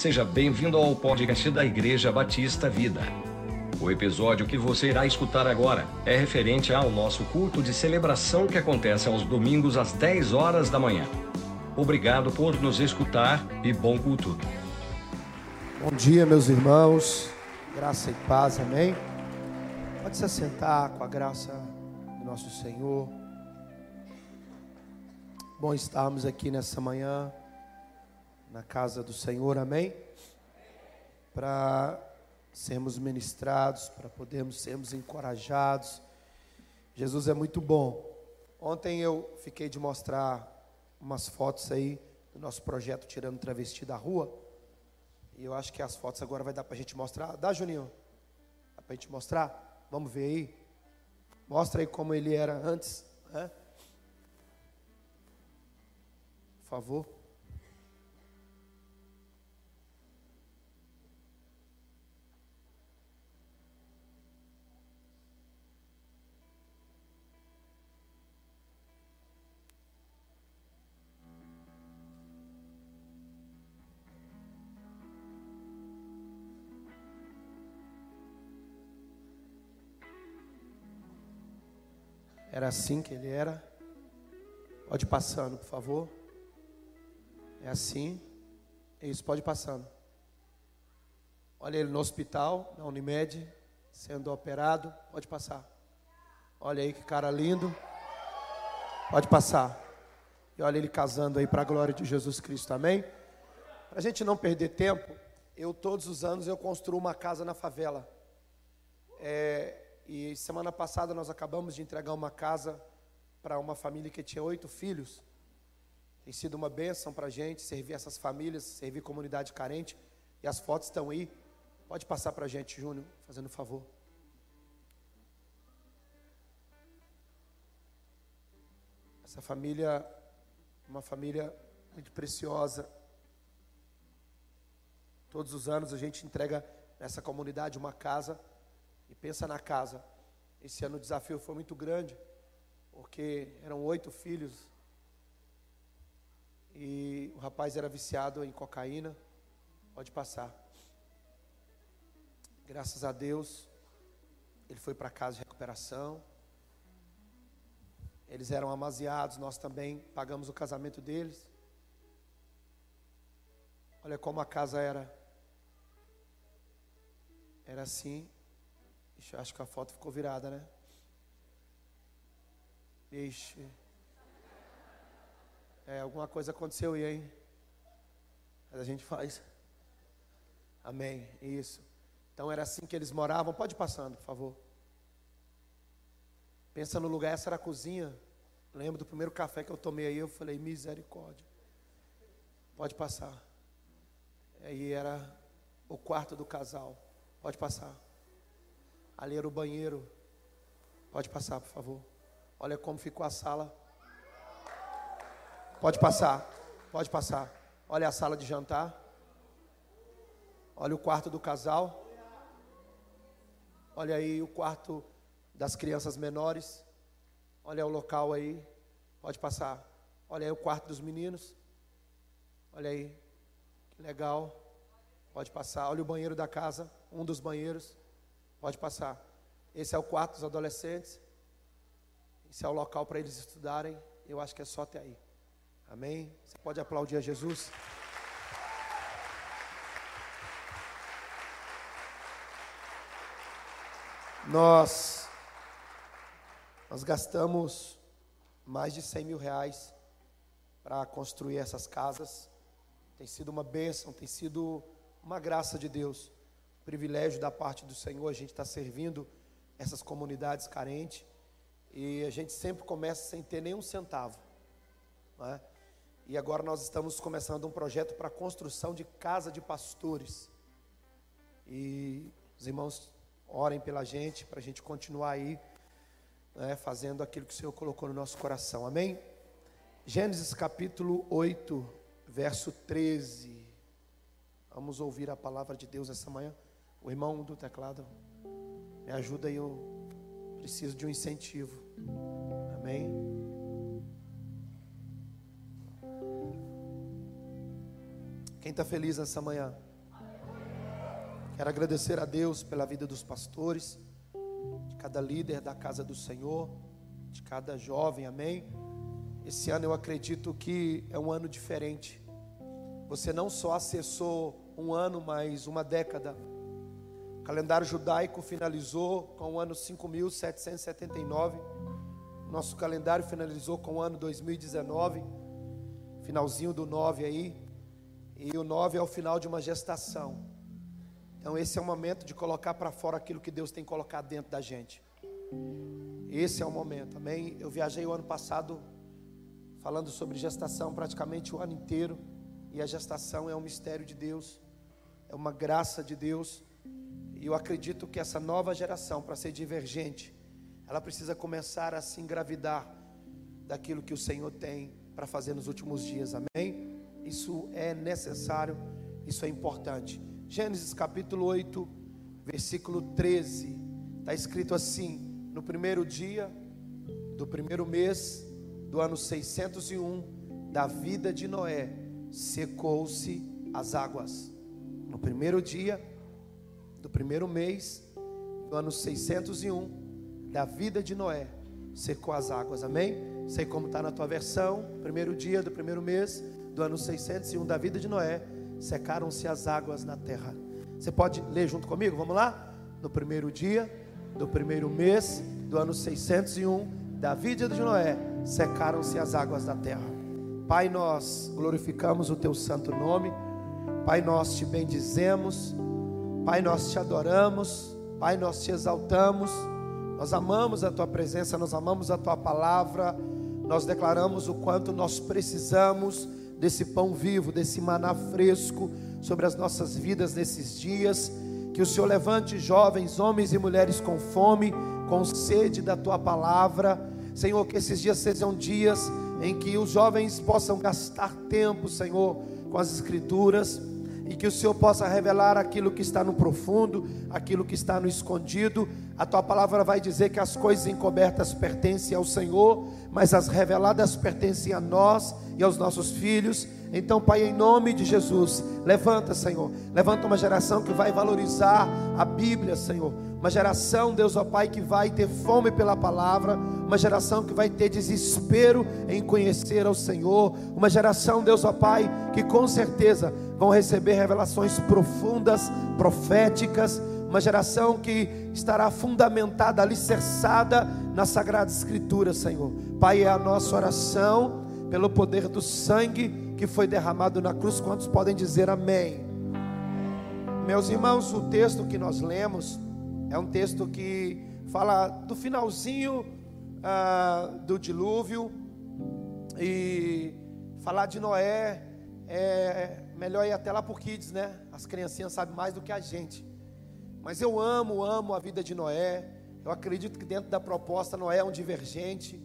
Seja bem-vindo ao podcast da Igreja Batista Vida. O episódio que você irá escutar agora é referente ao nosso culto de celebração que acontece aos domingos às 10 horas da manhã. Obrigado por nos escutar e bom culto. Bom dia, meus irmãos. Graça e paz, amém. Pode se assentar com a graça do nosso Senhor. Bom estarmos aqui nessa manhã na casa do Senhor, amém? Para sermos ministrados, para podermos sermos encorajados. Jesus é muito bom. Ontem eu fiquei de mostrar umas fotos aí do nosso projeto Tirando Travesti da Rua. E eu acho que as fotos agora vai dar para a gente mostrar. Dá, Juninho? Dá para a gente mostrar? Vamos ver aí? Mostra aí como ele era antes. Né? Por favor. Era assim que ele era. Pode ir passando, por favor. É assim. Isso, pode ir passando. Olha ele no hospital, na Unimed, sendo operado. Pode passar. Olha aí que cara lindo. Pode passar. E olha ele casando aí para a glória de Jesus Cristo. Amém? Para a gente não perder tempo, eu todos os anos eu construo uma casa na favela. É, e semana passada nós acabamos de entregar uma casa para uma família que tinha oito filhos. Tem sido uma bênção para a gente servir essas famílias, servir comunidade carente. E as fotos estão aí. Pode passar para a gente, Júnior, fazendo favor. Essa família, uma família muito preciosa. Todos os anos a gente entrega nessa comunidade uma casa e pensa na casa. Esse ano o desafio foi muito grande, porque eram oito filhos. E o rapaz era viciado em cocaína. Pode passar. Graças a Deus, ele foi para casa de recuperação. Eles eram amaziados, nós também pagamos o casamento deles. Olha como a casa era. Era assim. Ixi, acho que a foto ficou virada, né? Ixi. É, alguma coisa aconteceu aí, hein? Mas a gente faz. Amém. Isso. Então era assim que eles moravam. Pode ir passando, por favor. Pensa no lugar, essa era a cozinha. Lembro do primeiro café que eu tomei aí, eu falei, misericórdia. Pode passar. Aí era o quarto do casal. Pode passar. Ali era o banheiro. Pode passar, por favor. Olha como ficou a sala. Pode passar. Pode passar. Olha a sala de jantar. Olha o quarto do casal. Olha aí o quarto das crianças menores. Olha o local aí. Pode passar. Olha aí o quarto dos meninos. Olha aí. Que legal. Pode passar. Olha o banheiro da casa. Um dos banheiros. Pode passar. Esse é o quarto dos adolescentes. Esse é o local para eles estudarem. Eu acho que é só até aí. Amém? Você pode aplaudir a Jesus? Nós, nós gastamos mais de 100 mil reais para construir essas casas. Tem sido uma bênção, tem sido uma graça de Deus privilégio da parte do Senhor, a gente está servindo essas comunidades carentes e a gente sempre começa sem ter nenhum centavo. É? E agora nós estamos começando um projeto para construção de casa de pastores. E os irmãos orem pela gente, para a gente continuar aí né, fazendo aquilo que o Senhor colocou no nosso coração. Amém? Gênesis capítulo 8, verso 13. Vamos ouvir a palavra de Deus essa manhã. O irmão do teclado, me ajuda aí, eu preciso de um incentivo. Amém? Quem está feliz nessa manhã? Quero agradecer a Deus pela vida dos pastores, de cada líder da casa do Senhor, de cada jovem, amém. Esse ano eu acredito que é um ano diferente. Você não só acessou um ano, mas uma década. Calendário judaico finalizou com o ano 5779. Nosso calendário finalizou com o ano 2019, finalzinho do 9 aí. E o 9 é o final de uma gestação. Então, esse é o momento de colocar para fora aquilo que Deus tem colocado dentro da gente. Esse é o momento, amém? Eu viajei o ano passado falando sobre gestação praticamente o ano inteiro. E a gestação é um mistério de Deus, é uma graça de Deus. E eu acredito que essa nova geração, para ser divergente, ela precisa começar a se engravidar daquilo que o Senhor tem para fazer nos últimos dias, amém? Isso é necessário, isso é importante. Gênesis capítulo 8, versículo 13, está escrito assim: No primeiro dia do primeiro mês do ano 601 da vida de Noé, secou-se as águas. No primeiro dia do primeiro mês do ano 601 da vida de Noé, secou as águas, amém? Sei como está na tua versão, primeiro dia do primeiro mês do ano 601 da vida de Noé, secaram-se as águas na terra. Você pode ler junto comigo? Vamos lá? No primeiro dia do primeiro mês do ano 601 da vida de Noé, secaram-se as águas da terra. Pai, nós glorificamos o teu santo nome. Pai, nós te bendizemos. Pai, nós te adoramos. Pai, nós te exaltamos. Nós amamos a tua presença, nós amamos a tua palavra. Nós declaramos o quanto nós precisamos desse pão vivo, desse maná fresco sobre as nossas vidas nesses dias. Que o Senhor levante jovens, homens e mulheres com fome, com sede da tua palavra. Senhor, que esses dias sejam dias em que os jovens possam gastar tempo, Senhor, com as Escrituras e que o Senhor possa revelar aquilo que está no profundo, aquilo que está no escondido. A tua palavra vai dizer que as coisas encobertas pertencem ao Senhor, mas as reveladas pertencem a nós e aos nossos filhos. Então, Pai, em nome de Jesus, levanta, Senhor, levanta uma geração que vai valorizar a Bíblia, Senhor. Uma geração, Deus, ó Pai, que vai ter fome pela palavra, uma geração que vai ter desespero em conhecer ao Senhor, uma geração, Deus, ó Pai, que com certeza vão receber revelações profundas, proféticas, uma geração que estará fundamentada, alicerçada na Sagrada Escritura, Senhor. Pai, é a nossa oração pelo poder do sangue que foi derramado na cruz. Quantos podem dizer amém? Meus irmãos, o texto que nós lemos é um texto que fala do finalzinho ah, do dilúvio e falar de Noé é melhor ir até lá por Kids, né? As criancinhas sabem mais do que a gente. Mas eu amo, amo a vida de Noé. Eu acredito que dentro da proposta Noé é um divergente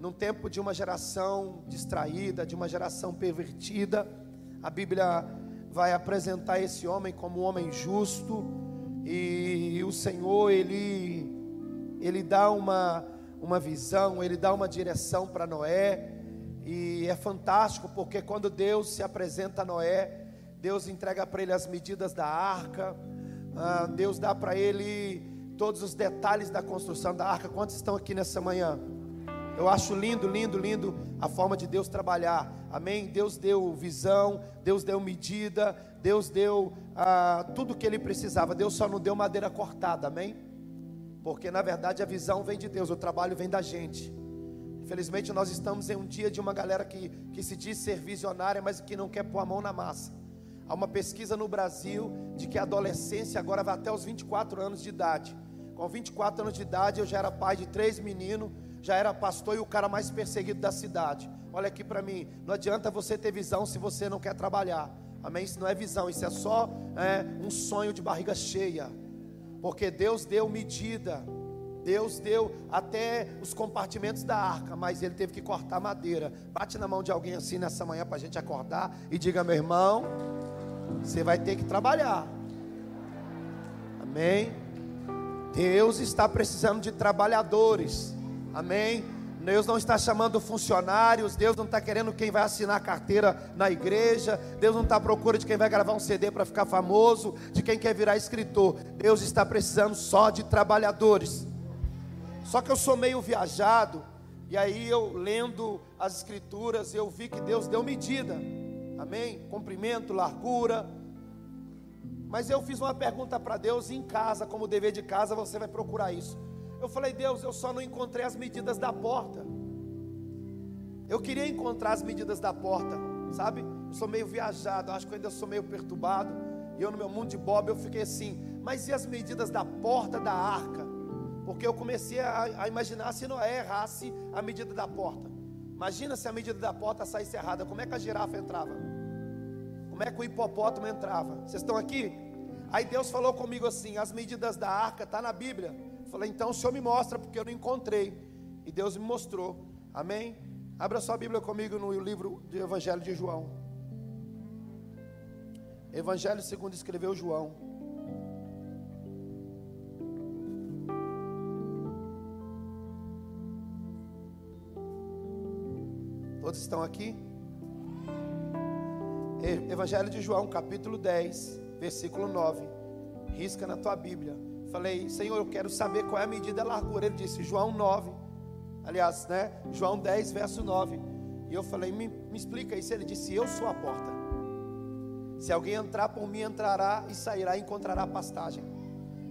num tempo de uma geração distraída, de uma geração pervertida, a Bíblia vai apresentar esse homem como um homem justo, e o Senhor, ele, ele dá uma, uma visão, ele dá uma direção para Noé, e é fantástico, porque quando Deus se apresenta a Noé, Deus entrega para ele as medidas da arca, ah, Deus dá para ele todos os detalhes da construção da arca. Quantos estão aqui nessa manhã? Eu acho lindo, lindo, lindo a forma de Deus trabalhar. Amém? Deus deu visão, Deus deu medida, Deus deu ah, tudo o que ele precisava. Deus só não deu madeira cortada. Amém? Porque na verdade a visão vem de Deus, o trabalho vem da gente. Infelizmente nós estamos em um dia de uma galera que, que se diz ser visionária, mas que não quer pôr a mão na massa. Há uma pesquisa no Brasil de que a adolescência agora vai até os 24 anos de idade. Com 24 anos de idade eu já era pai de três meninos já era pastor e o cara mais perseguido da cidade. Olha aqui para mim, não adianta você ter visão se você não quer trabalhar. Amém? Isso não é visão, isso é só é, um sonho de barriga cheia. Porque Deus deu medida, Deus deu até os compartimentos da arca, mas ele teve que cortar madeira. Bate na mão de alguém assim nessa manhã para a gente acordar e diga: meu irmão, você vai ter que trabalhar. Amém? Deus está precisando de trabalhadores. Amém? Deus não está chamando funcionários, Deus não está querendo quem vai assinar carteira na igreja, Deus não está à procura de quem vai gravar um CD para ficar famoso, de quem quer virar escritor. Deus está precisando só de trabalhadores. Só que eu sou meio viajado, e aí eu lendo as escrituras, eu vi que Deus deu medida. Amém? Comprimento, largura. Mas eu fiz uma pergunta para Deus em casa, como dever de casa, você vai procurar isso. Eu falei, Deus, eu só não encontrei as medidas da porta. Eu queria encontrar as medidas da porta, sabe? Eu sou meio viajado, acho que eu ainda sou meio perturbado. E eu, no meu mundo de Bob, eu fiquei assim, mas e as medidas da porta da arca? Porque eu comecei a, a imaginar se Noé errasse a medida da porta. Imagina se a medida da porta saísse errada, como é que a girafa entrava? Como é que o hipopótamo entrava? Vocês estão aqui? Aí Deus falou comigo assim: as medidas da arca está na Bíblia. Falei, então o Senhor me mostra, porque eu não encontrei. E Deus me mostrou. Amém? Abra sua Bíblia comigo no livro do Evangelho de João. Evangelho segundo escreveu João. Todos estão aqui? Evangelho de João, capítulo 10, versículo 9. Risca na tua Bíblia. Falei, Senhor, eu quero saber qual é a medida da largura. Ele disse, João 9. Aliás, né? João 10, verso 9. E eu falei, me, me explica isso. Ele disse, Eu sou a porta. Se alguém entrar por mim, entrará e sairá e encontrará pastagem.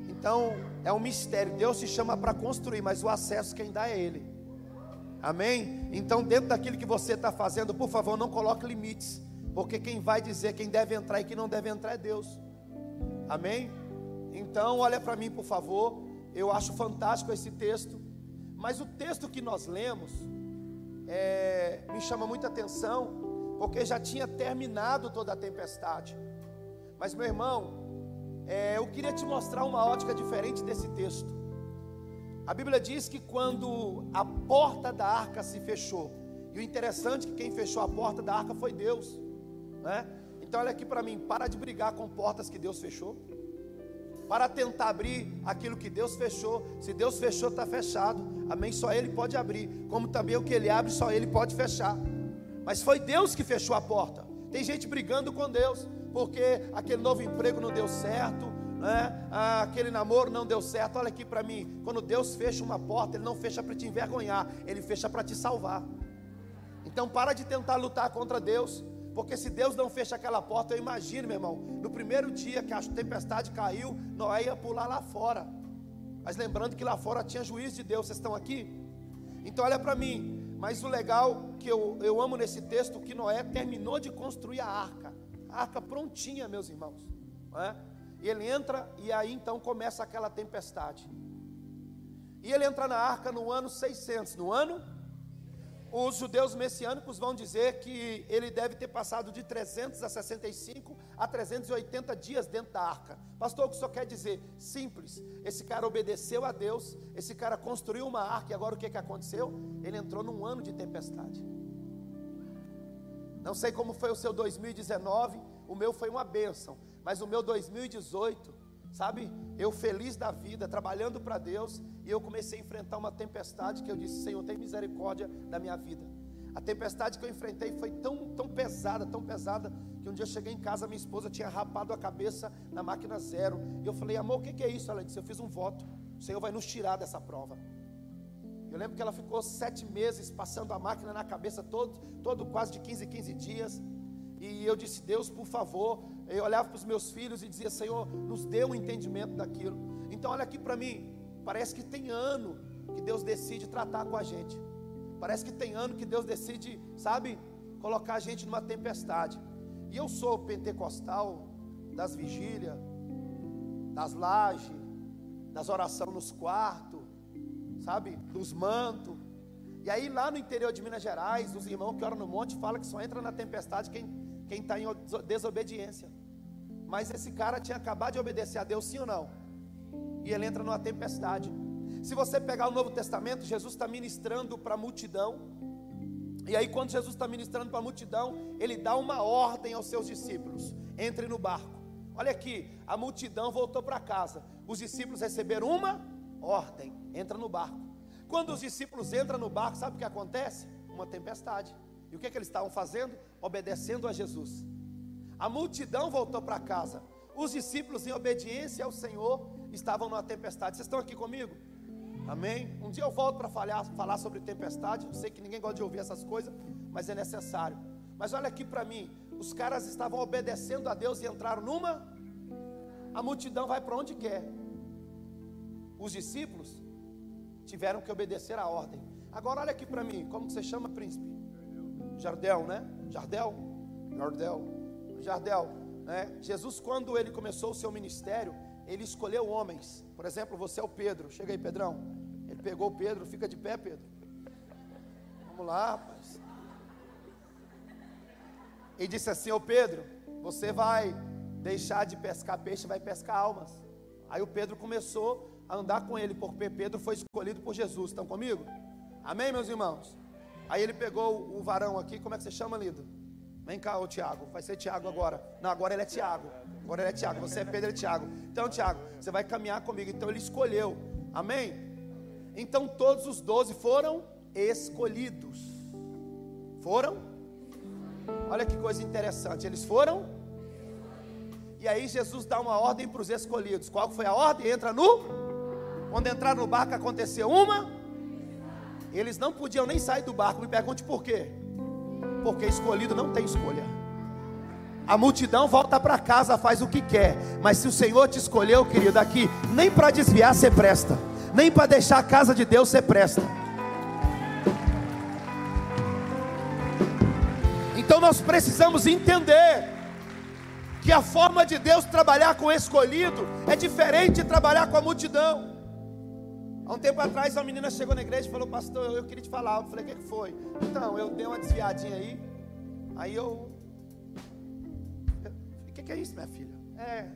Então, é um mistério. Deus se chama para construir, mas o acesso quem dá é Ele. Amém? Então, dentro daquilo que você está fazendo, por favor, não coloque limites. Porque quem vai dizer quem deve entrar e quem não deve entrar é Deus. Amém? Então, olha para mim, por favor. Eu acho fantástico esse texto. Mas o texto que nós lemos é, me chama muita atenção, porque já tinha terminado toda a tempestade. Mas, meu irmão, é, eu queria te mostrar uma ótica diferente desse texto. A Bíblia diz que quando a porta da arca se fechou, e o interessante é que quem fechou a porta da arca foi Deus, né? Então olha aqui para mim, para de brigar com portas que Deus fechou para tentar abrir aquilo que Deus fechou. Se Deus fechou, está fechado. Amém? Só Ele pode abrir. Como também o que Ele abre, só Ele pode fechar. Mas foi Deus que fechou a porta. Tem gente brigando com Deus, porque aquele novo emprego não deu certo, né? Ah, aquele namoro não deu certo. Olha aqui para mim: quando Deus fecha uma porta, Ele não fecha para te envergonhar, Ele fecha para te salvar. Então para de tentar lutar contra Deus. Porque se Deus não fecha aquela porta, eu imagino, meu irmão, no primeiro dia que a tempestade caiu, Noé ia pular lá fora. Mas lembrando que lá fora tinha juízo de Deus, vocês estão aqui? Então olha para mim, mas o legal que eu, eu amo nesse texto, que Noé terminou de construir a arca. A arca prontinha, meus irmãos. É? Ele entra e aí então começa aquela tempestade. E ele entra na arca no ano 600, no ano os judeus messiânicos vão dizer que ele deve ter passado de 365 a 380 dias dentro da arca. Pastor, o que isso quer dizer? Simples. Esse cara obedeceu a Deus, esse cara construiu uma arca e agora o que, que aconteceu? Ele entrou num ano de tempestade. Não sei como foi o seu 2019, o meu foi uma bênção, mas o meu 2018, sabe? Eu feliz da vida, trabalhando para Deus, e eu comecei a enfrentar uma tempestade que eu disse: Senhor, tem misericórdia da minha vida. A tempestade que eu enfrentei foi tão, tão pesada, tão pesada, que um dia eu cheguei em casa, minha esposa tinha rapado a cabeça na máquina zero. E eu falei, amor, o que, é isso? Ela disse, eu fiz um voto, o Senhor vai nos tirar dessa prova. Eu lembro que ela ficou sete meses passando a máquina na cabeça, todo, todo quase de 15 em 15 dias. E eu disse, Deus, por favor. Eu olhava para os meus filhos e dizia, Senhor, nos dê um entendimento daquilo. Então, olha aqui para mim, Parece que tem ano que Deus decide tratar com a gente. Parece que tem ano que Deus decide, sabe, colocar a gente numa tempestade. E eu sou pentecostal das vigílias, das lajes, das orações nos quartos, sabe, dos mantos. E aí lá no interior de Minas Gerais, os irmãos que oram no monte falam que só entra na tempestade quem quem está em desobediência. Mas esse cara tinha acabado de obedecer a Deus, sim ou não? e ele entra numa tempestade. Se você pegar o Novo Testamento, Jesus está ministrando para a multidão. E aí, quando Jesus está ministrando para a multidão, ele dá uma ordem aos seus discípulos: entre no barco. Olha aqui, a multidão voltou para casa. Os discípulos receberam uma ordem: entra no barco. Quando os discípulos entram no barco, sabe o que acontece? Uma tempestade. E o que, é que eles estavam fazendo? Obedecendo a Jesus. A multidão voltou para casa. Os discípulos, em obediência ao Senhor, estavam numa tempestade. Vocês estão aqui comigo? Amém? Um dia eu volto para falar, falar sobre tempestade. Eu sei que ninguém gosta de ouvir essas coisas, mas é necessário. Mas olha aqui para mim: os caras estavam obedecendo a Deus e entraram numa. A multidão vai para onde quer. Os discípulos tiveram que obedecer a ordem. Agora olha aqui para mim: como que você chama, príncipe? Jardel, né? Jardel? Jardel. Jardel. Né? Jesus, quando ele começou o seu ministério, ele escolheu homens. Por exemplo, você é o Pedro. Chega aí, Pedrão. Ele pegou o Pedro, fica de pé, Pedro. Vamos lá, rapaz. E disse assim: Ô Pedro, você vai deixar de pescar peixe, vai pescar almas. Aí o Pedro começou a andar com ele, porque Pedro foi escolhido por Jesus. Estão comigo? Amém, meus irmãos? Aí ele pegou o varão aqui, como é que você chama, lindo? Vem cá, ô Tiago, vai ser Tiago agora. Não, agora ele é Tiago. Agora ele é Tiago, você é Pedro e é Tiago. Então, Tiago, você vai caminhar comigo. Então ele escolheu. Amém? Então todos os doze foram escolhidos. Foram? Olha que coisa interessante. Eles foram? E aí Jesus dá uma ordem para os escolhidos. Qual foi a ordem? Entra no. Quando entraram no barco aconteceu uma. Eles não podiam nem sair do barco. Me pergunte por quê? Porque escolhido não tem escolha. A multidão volta para casa, faz o que quer. Mas se o Senhor te escolheu, querido, aqui, nem para desviar você presta, nem para deixar a casa de Deus você presta. Então nós precisamos entender que a forma de Deus trabalhar com o escolhido é diferente de trabalhar com a multidão. Há um tempo atrás, uma menina chegou na igreja e falou: Pastor, eu queria te falar. Eu falei: O que foi? Então, eu dei uma desviadinha aí. Aí eu que, que é isso, minha filha? É.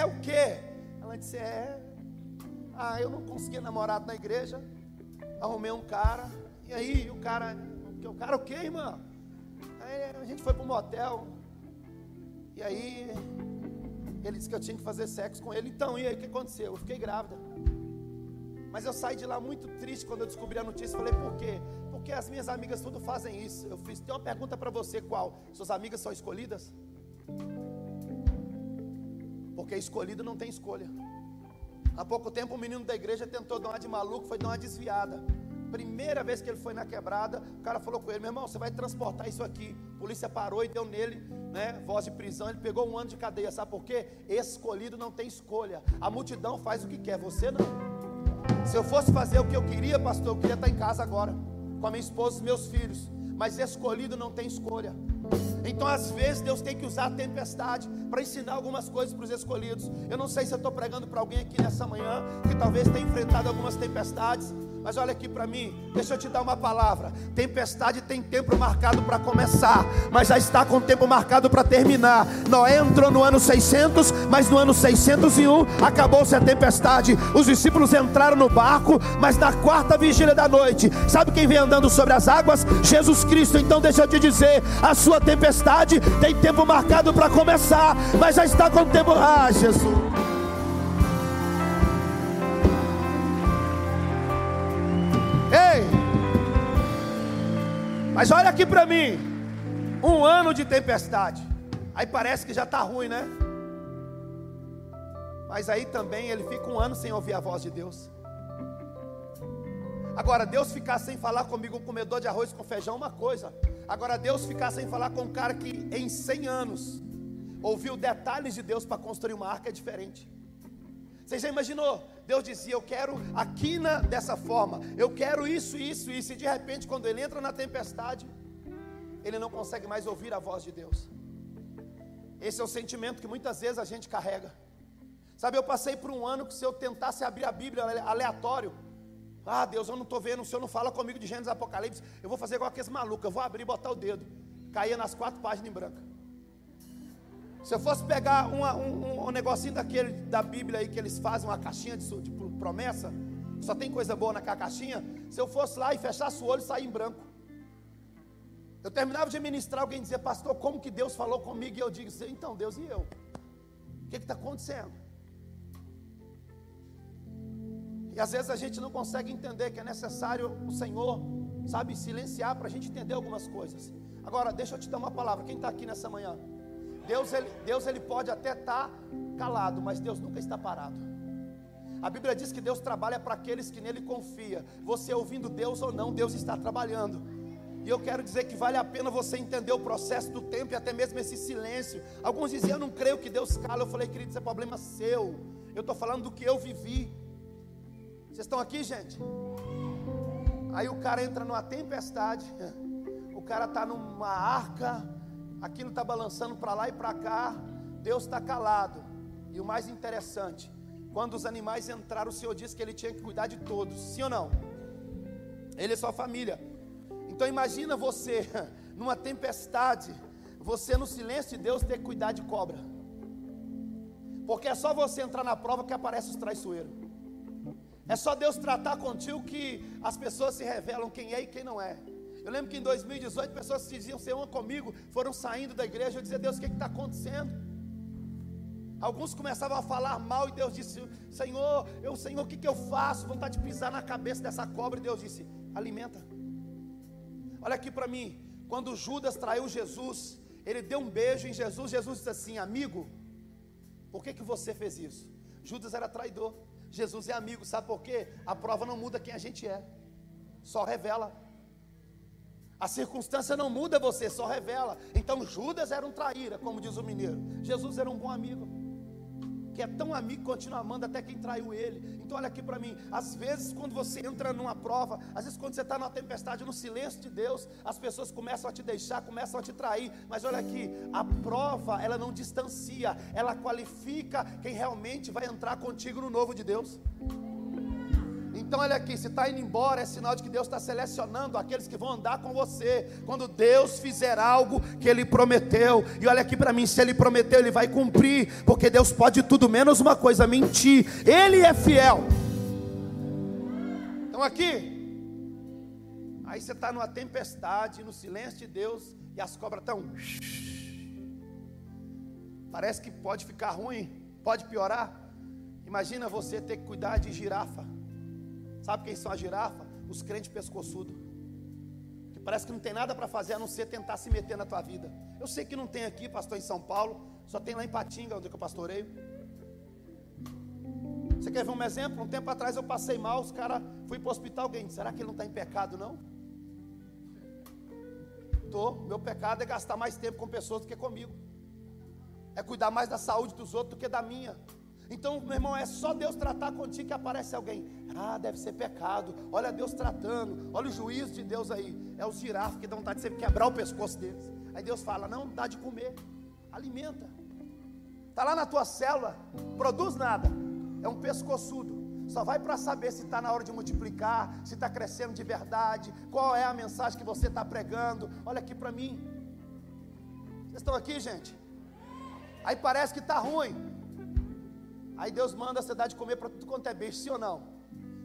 É o quê? Ela disse: É. Ah, eu não conseguia namorado na igreja. Arrumei um cara. E aí, o cara. O cara o quê, irmã? Aí a gente foi para um motel. E aí. Ele disse que eu tinha que fazer sexo com ele. Então, e aí o que aconteceu? Eu fiquei grávida. Mas eu saí de lá muito triste quando eu descobri a notícia. Falei, por quê? porque as minhas amigas tudo fazem isso. Eu fiz, tem uma pergunta para você, qual? Suas amigas são escolhidas? Porque escolhido não tem escolha. Há pouco tempo um menino da igreja tentou dar uma de maluco, foi dar uma desviada. Primeira vez que ele foi na quebrada, o cara falou com ele: meu irmão, você vai transportar isso aqui. A polícia parou e deu nele, né? Voz de prisão. Ele pegou um ano de cadeia. Sabe por quê? Escolhido não tem escolha. A multidão faz o que quer, você não. Se eu fosse fazer o que eu queria, pastor, eu queria estar em casa agora com a minha esposa e meus filhos. Mas escolhido não tem escolha. Então, às vezes, Deus tem que usar a tempestade para ensinar algumas coisas para os escolhidos. Eu não sei se eu estou pregando para alguém aqui nessa manhã que talvez tenha enfrentado algumas tempestades. Mas olha aqui para mim, deixa eu te dar uma palavra. Tempestade tem tempo marcado para começar, mas já está com tempo marcado para terminar. Noé entrou no ano 600, mas no ano 601 acabou-se a tempestade. Os discípulos entraram no barco, mas na quarta vigília da noite, sabe quem vem andando sobre as águas? Jesus Cristo. Então deixa eu te dizer, a sua tempestade tem tempo marcado para começar, mas já está com tempo. Ah, Jesus. Mas olha aqui para mim. Um ano de tempestade. Aí parece que já está ruim, né? Mas aí também ele fica um ano sem ouvir a voz de Deus. Agora, Deus ficar sem falar comigo, um comedor de arroz com feijão, é uma coisa. Agora, Deus ficar sem falar com um cara que em 100 anos ouviu detalhes de Deus para construir uma arca é diferente. Você já imaginou? Deus dizia: Eu quero a quina dessa forma, eu quero isso, isso, isso. E de repente, quando ele entra na tempestade, ele não consegue mais ouvir a voz de Deus. Esse é o sentimento que muitas vezes a gente carrega. Sabe, eu passei por um ano que se eu tentasse abrir a Bíblia aleatório, ah, Deus, eu não estou vendo, o Senhor não fala comigo de Gênesis Apocalipse, eu vou fazer igual aqueles malucos, eu vou abrir e botar o dedo. Caía nas quatro páginas em branco. Se eu fosse pegar uma, um, um, negocinho daquele da Bíblia aí que eles fazem, uma caixinha de, de promessa, só tem coisa boa naquela caixinha. Se eu fosse lá e fechasse o olho e sair em branco. Eu terminava de ministrar, alguém dizia, pastor, como que Deus falou comigo? E eu digo, então, Deus e eu. O que está acontecendo? E às vezes a gente não consegue entender que é necessário o Senhor, sabe, silenciar para a gente entender algumas coisas. Agora, deixa eu te dar uma palavra. Quem está aqui nessa manhã? Deus ele, Deus, ele pode até estar tá calado, mas Deus nunca está parado. A Bíblia diz que Deus trabalha para aqueles que nele confia. Você ouvindo Deus ou não, Deus está trabalhando. E eu quero dizer que vale a pena você entender o processo do tempo e até mesmo esse silêncio. Alguns diziam, eu não creio que Deus cala. Eu falei, querido, isso é problema seu. Eu estou falando do que eu vivi. Vocês estão aqui, gente? Aí o cara entra numa tempestade. O cara está numa arca. Aquilo está balançando para lá e para cá. Deus está calado. E o mais interessante, quando os animais entraram, o Senhor disse que ele tinha que cuidar de todos. Sim ou não? Ele e sua família. Então imagina você numa tempestade, você no silêncio de Deus ter que cuidar de cobra. Porque é só você entrar na prova que aparece os traiçoeiros. É só Deus tratar contigo que as pessoas se revelam quem é e quem não é. Eu lembro que em 2018 pessoas que diziam ser uma comigo foram saindo da igreja. Eu dizia, Deus, o que está acontecendo? Alguns começavam a falar mal e Deus disse, Senhor, eu, Senhor, o que, que eu faço? Vontade de pisar na cabeça dessa cobra. E Deus disse, alimenta. Olha aqui para mim. Quando Judas traiu Jesus, ele deu um beijo em Jesus. Jesus disse assim: Amigo, por que, que você fez isso? Judas era traidor. Jesus é amigo, sabe por quê? A prova não muda quem a gente é, só revela. A circunstância não muda você, só revela. Então Judas era um traíra, como diz o mineiro. Jesus era um bom amigo que é tão amigo que continua amando até quem traiu ele. Então olha aqui para mim, às vezes quando você entra numa prova, às vezes quando você está numa tempestade, no silêncio de Deus, as pessoas começam a te deixar, começam a te trair. Mas olha aqui, a prova ela não distancia, ela qualifica quem realmente vai entrar contigo no novo de Deus. Então, olha aqui: se está indo embora, é sinal de que Deus está selecionando aqueles que vão andar com você. Quando Deus fizer algo que Ele prometeu, e olha aqui para mim: se Ele prometeu, Ele vai cumprir, porque Deus pode tudo menos uma coisa: mentir. Ele é fiel. Então, aqui, aí você está numa tempestade, no silêncio de Deus, e as cobras estão. Parece que pode ficar ruim, pode piorar. Imagina você ter que cuidar de girafa. Sabe quem são a girafa? Os crentes pescoçudos. Que parece que não tem nada para fazer a não ser tentar se meter na tua vida. Eu sei que não tem aqui, pastor, em São Paulo. Só tem lá em Patinga, onde eu pastoreio. Você quer ver um exemplo? Um tempo atrás eu passei mal, os caras fui para o hospital, alguém, será que ele não está em pecado não? Tô, meu pecado é gastar mais tempo com pessoas do que comigo. É cuidar mais da saúde dos outros do que da minha. Então, meu irmão, é só Deus tratar contigo que aparece alguém. Ah, deve ser pecado. Olha Deus tratando. Olha o juízo de Deus aí. É os girafas que dão vontade de você quebrar o pescoço deles. Aí Deus fala: Não, dá de comer. Alimenta. Está lá na tua célula. Produz nada. É um pescoçudo. Só vai para saber se está na hora de multiplicar, se está crescendo de verdade, qual é a mensagem que você está pregando. Olha aqui para mim. Vocês estão aqui, gente? Aí parece que está ruim. Aí Deus manda a cidade comer para tudo quanto é beijo, sim ou não?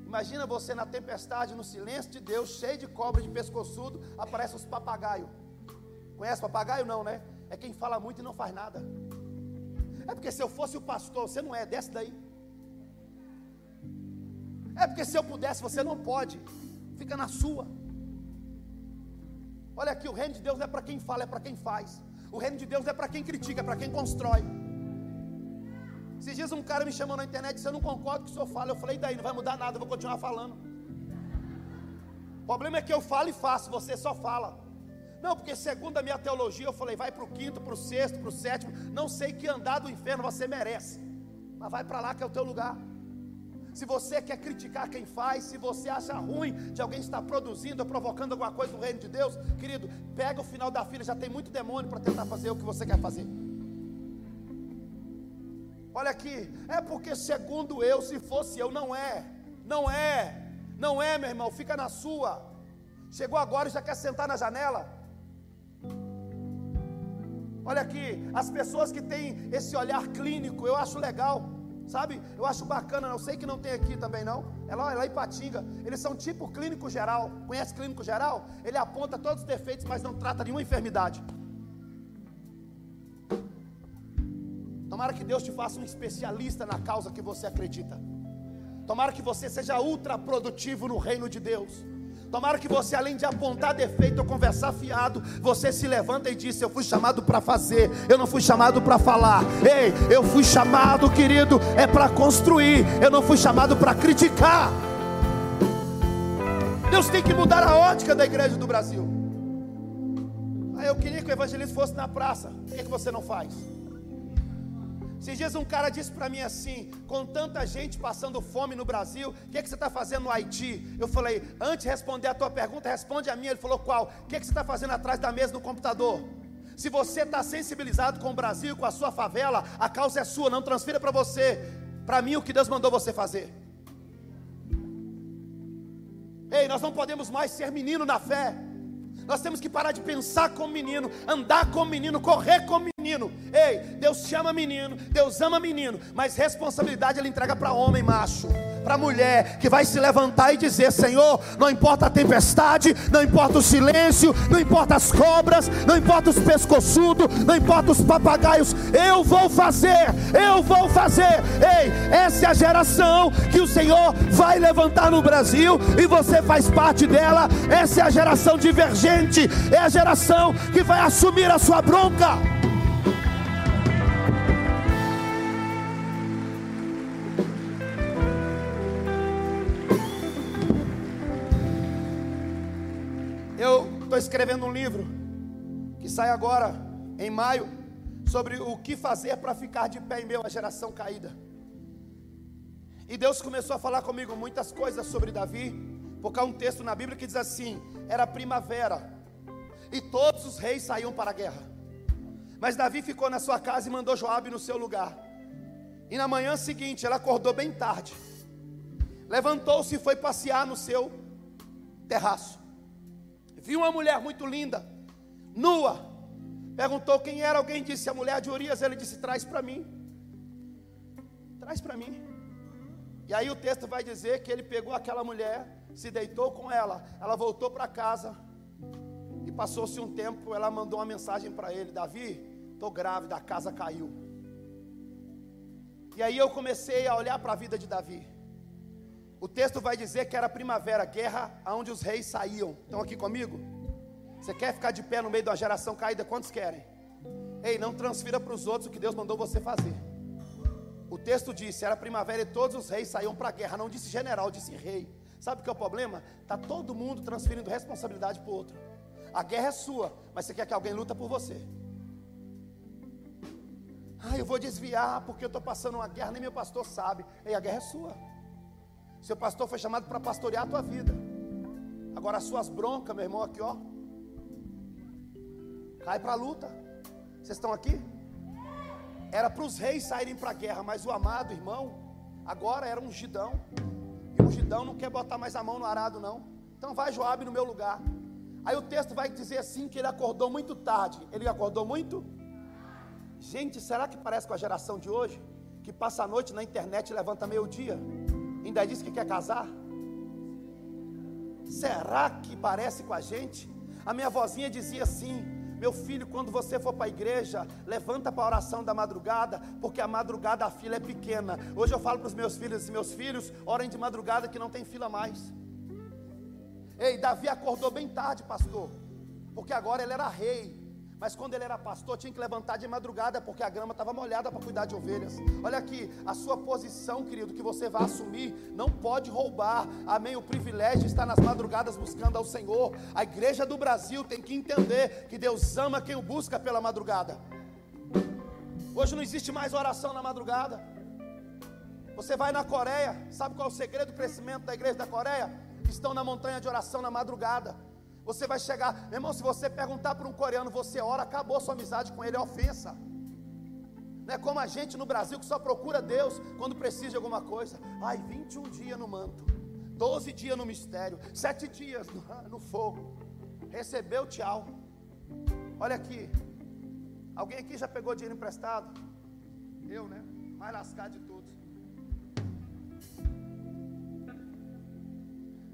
Imagina você na tempestade, no silêncio de Deus, cheio de cobra, de pescoçudo, aparece os papagaios. Conhece papagaio? Não, né? É quem fala muito e não faz nada. É porque se eu fosse o pastor, você não é, desce daí. É porque se eu pudesse, você não pode. Fica na sua. Olha aqui, o reino de Deus não é para quem fala, é para quem faz. O reino de Deus é para quem critica, é para quem constrói. Esses dias um cara me chamou na internet e disse: Eu não concordo com o que o senhor fala. Eu falei: Daí, não vai mudar nada, eu vou continuar falando. O problema é que eu falo e faço, você só fala. Não, porque segundo a minha teologia, eu falei: Vai para o quinto, para o sexto, para o sétimo. Não sei que andar do inferno você merece, mas vai para lá que é o teu lugar. Se você quer criticar quem faz, se você acha ruim de alguém estar produzindo ou provocando alguma coisa no reino de Deus, querido, pega o final da fila, já tem muito demônio para tentar fazer o que você quer fazer. Olha aqui, é porque segundo eu, se fosse eu, não é, não é, não é, meu irmão, fica na sua. Chegou agora e já quer sentar na janela. Olha aqui, as pessoas que têm esse olhar clínico, eu acho legal, sabe? Eu acho bacana, eu sei que não tem aqui também não. É lá, é lá em Patinga. Eles são tipo clínico geral. Conhece clínico geral? Ele aponta todos os defeitos, mas não trata nenhuma enfermidade. Tomara que Deus te faça um especialista na causa que você acredita. Tomara que você seja ultra produtivo no reino de Deus. Tomara que você, além de apontar defeito ou conversar fiado, você se levanta e diz: Eu fui chamado para fazer, eu não fui chamado para falar. Ei, eu fui chamado, querido, é para construir, eu não fui chamado para criticar. Deus tem que mudar a ótica da igreja do Brasil. Aí eu queria que o evangelismo fosse na praça, por que, que você não faz? Esses dias um cara disse para mim assim: com tanta gente passando fome no Brasil, o que, é que você está fazendo no Haiti? Eu falei: antes de responder a tua pergunta, responde a minha. Ele falou: qual? O que, é que você está fazendo atrás da mesa no computador? Se você está sensibilizado com o Brasil, com a sua favela, a causa é sua, não transfira para você, para mim, o que Deus mandou você fazer. Ei, nós não podemos mais ser menino na fé. Nós temos que parar de pensar como menino, andar como menino, correr como menino. Ei, Deus chama menino, Deus ama menino, mas responsabilidade ele entrega para homem macho, para mulher que vai se levantar e dizer: Senhor, não importa a tempestade, não importa o silêncio, não importa as cobras, não importa os pescoçudos, não importa os papagaios, eu vou fazer, eu vou fazer. Ei, essa é a geração que o Senhor vai levantar no Brasil e você faz parte dela. Essa é a geração divergente é a geração que vai assumir a sua bronca. Escrevendo um livro que sai agora em maio sobre o que fazer para ficar de pé em meio à geração caída. E Deus começou a falar comigo muitas coisas sobre Davi, porque há um texto na Bíblia que diz assim: era primavera, e todos os reis saíam para a guerra. Mas Davi ficou na sua casa e mandou Joabe no seu lugar. E na manhã seguinte, ela acordou bem tarde. Levantou-se e foi passear no seu terraço. Viu uma mulher muito linda, nua. Perguntou quem era, alguém disse a mulher de Urias, ele disse: "Traz para mim". Traz para mim. E aí o texto vai dizer que ele pegou aquela mulher, se deitou com ela, ela voltou para casa. E passou-se um tempo, ela mandou uma mensagem para ele: Davi, estou grávida, a casa caiu. E aí eu comecei a olhar para a vida de Davi. O texto vai dizer que era primavera, guerra onde os reis saíam. Estão aqui comigo? Você quer ficar de pé no meio de uma geração caída? Quantos querem? Ei, não transfira para os outros o que Deus mandou você fazer. O texto disse: era primavera e todos os reis saíam para a guerra. Não disse general, disse rei. Sabe o que é o problema? Está todo mundo transferindo responsabilidade para o outro. A guerra é sua, mas você quer que alguém luta por você. Ah, eu vou desviar porque eu estou passando uma guerra, nem meu pastor sabe. E a guerra é sua. Seu pastor foi chamado para pastorear a tua vida. Agora as suas broncas, meu irmão, aqui ó. Cai para a luta. Vocês estão aqui? Era para os reis saírem para a guerra, mas o amado irmão, agora era um gidão. E o gidão não quer botar mais a mão no arado, não. Então vai Joabe no meu lugar. Aí o texto vai dizer assim que ele acordou muito tarde. Ele acordou muito? Gente, será que parece com a geração de hoje? Que passa a noite na internet e levanta meio-dia? Ainda diz que quer casar? Será que parece com a gente? A minha vozinha dizia assim: Meu filho, quando você for para a igreja, levanta para a oração da madrugada, porque a madrugada a fila é pequena. Hoje eu falo para os meus filhos meus filhos, orem de madrugada que não tem fila mais. Ei, Davi acordou bem tarde, pastor, porque agora ele era rei. Mas quando ele era pastor, tinha que levantar de madrugada, porque a grama estava molhada para cuidar de ovelhas. Olha aqui, a sua posição, querido, que você vai assumir, não pode roubar. Amém? O privilégio está nas madrugadas buscando ao Senhor. A igreja do Brasil tem que entender que Deus ama quem o busca pela madrugada. Hoje não existe mais oração na madrugada. Você vai na Coreia, sabe qual é o segredo do crescimento da igreja da Coreia? estão na montanha de oração na madrugada. Você vai chegar, meu irmão, se você perguntar para um coreano, você ora, acabou sua amizade com ele, é ofensa. Não é como a gente no Brasil que só procura Deus quando precisa de alguma coisa. Ai, 21 dias no manto, 12 dias no mistério, 7 dias no, no fogo. Recebeu, tchau. Olha aqui. Alguém aqui já pegou dinheiro emprestado? Eu, né? Mais lascado de todos.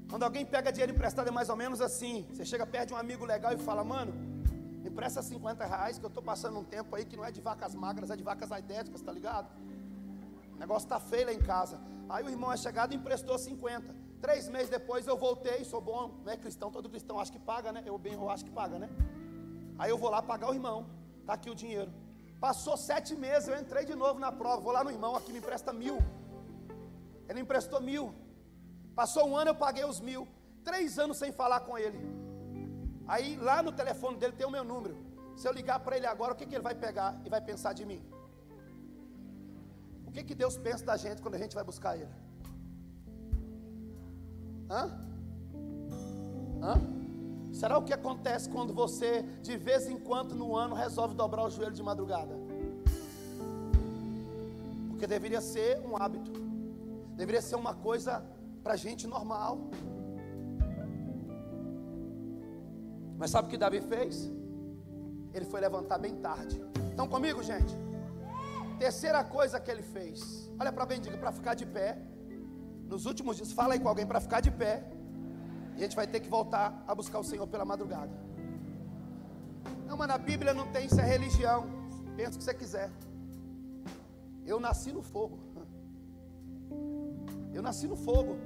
Quando alguém pega dinheiro emprestado é mais ou menos assim. Você chega perto de um amigo legal e fala, mano, me empresta 50 reais que eu estou passando um tempo aí que não é de vacas magras, é de vacas aidéticas, tá ligado? O negócio está feio lá em casa. Aí o irmão é chegado e emprestou 50. Três meses depois eu voltei, sou bom, não é cristão, todo cristão acha que paga, né? Eu bem, eu acho que paga, né? Aí eu vou lá pagar o irmão, tá aqui o dinheiro. Passou sete meses, eu entrei de novo na prova, vou lá no irmão, aqui me empresta mil. Ele emprestou mil. Passou um ano, eu paguei os mil. Três anos sem falar com ele. Aí lá no telefone dele tem o meu número. Se eu ligar para ele agora, o que, que ele vai pegar e vai pensar de mim? O que, que Deus pensa da gente quando a gente vai buscar Ele? Hã? Hã? Será o que acontece quando você, de vez em quando no ano, resolve dobrar o joelho de madrugada? Porque deveria ser um hábito, deveria ser uma coisa para gente normal. Mas sabe o que Davi fez? Ele foi levantar bem tarde. Estão comigo, gente? Terceira coisa que ele fez. Olha para bem, diga para ficar de pé. Nos últimos dias, fala aí com alguém para ficar de pé. E a gente vai ter que voltar a buscar o Senhor pela madrugada. Não, mas na Bíblia não tem isso, é religião. Pensa o que você quiser. Eu nasci no fogo. Eu nasci no fogo.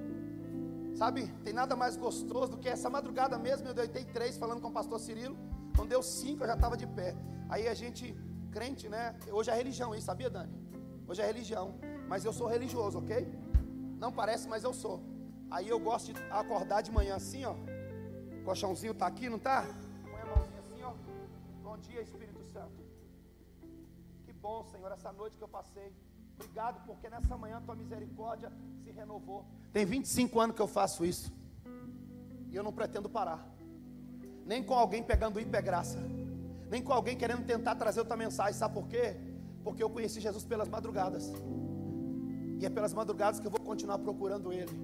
Sabe, tem nada mais gostoso do que essa madrugada mesmo. Eu deitei três falando com o pastor Cirilo. Quando deu cinco, eu já estava de pé. Aí a gente, crente, né? Hoje é religião, hein? Sabia, Dani? Hoje é religião. Mas eu sou religioso, ok? Não parece, mas eu sou. Aí eu gosto de acordar de manhã assim, ó. O colchãozinho tá aqui, não tá? Põe a mãozinha assim, ó. Bom dia, Espírito Santo. Que bom, Senhor, essa noite que eu passei. Obrigado, porque nessa manhã tua misericórdia se renovou. Tem 25 anos que eu faço isso. E eu não pretendo parar. Nem com alguém pegando graça, Nem com alguém querendo tentar trazer outra mensagem. Sabe por quê? Porque eu conheci Jesus pelas madrugadas. E é pelas madrugadas que eu vou continuar procurando Ele.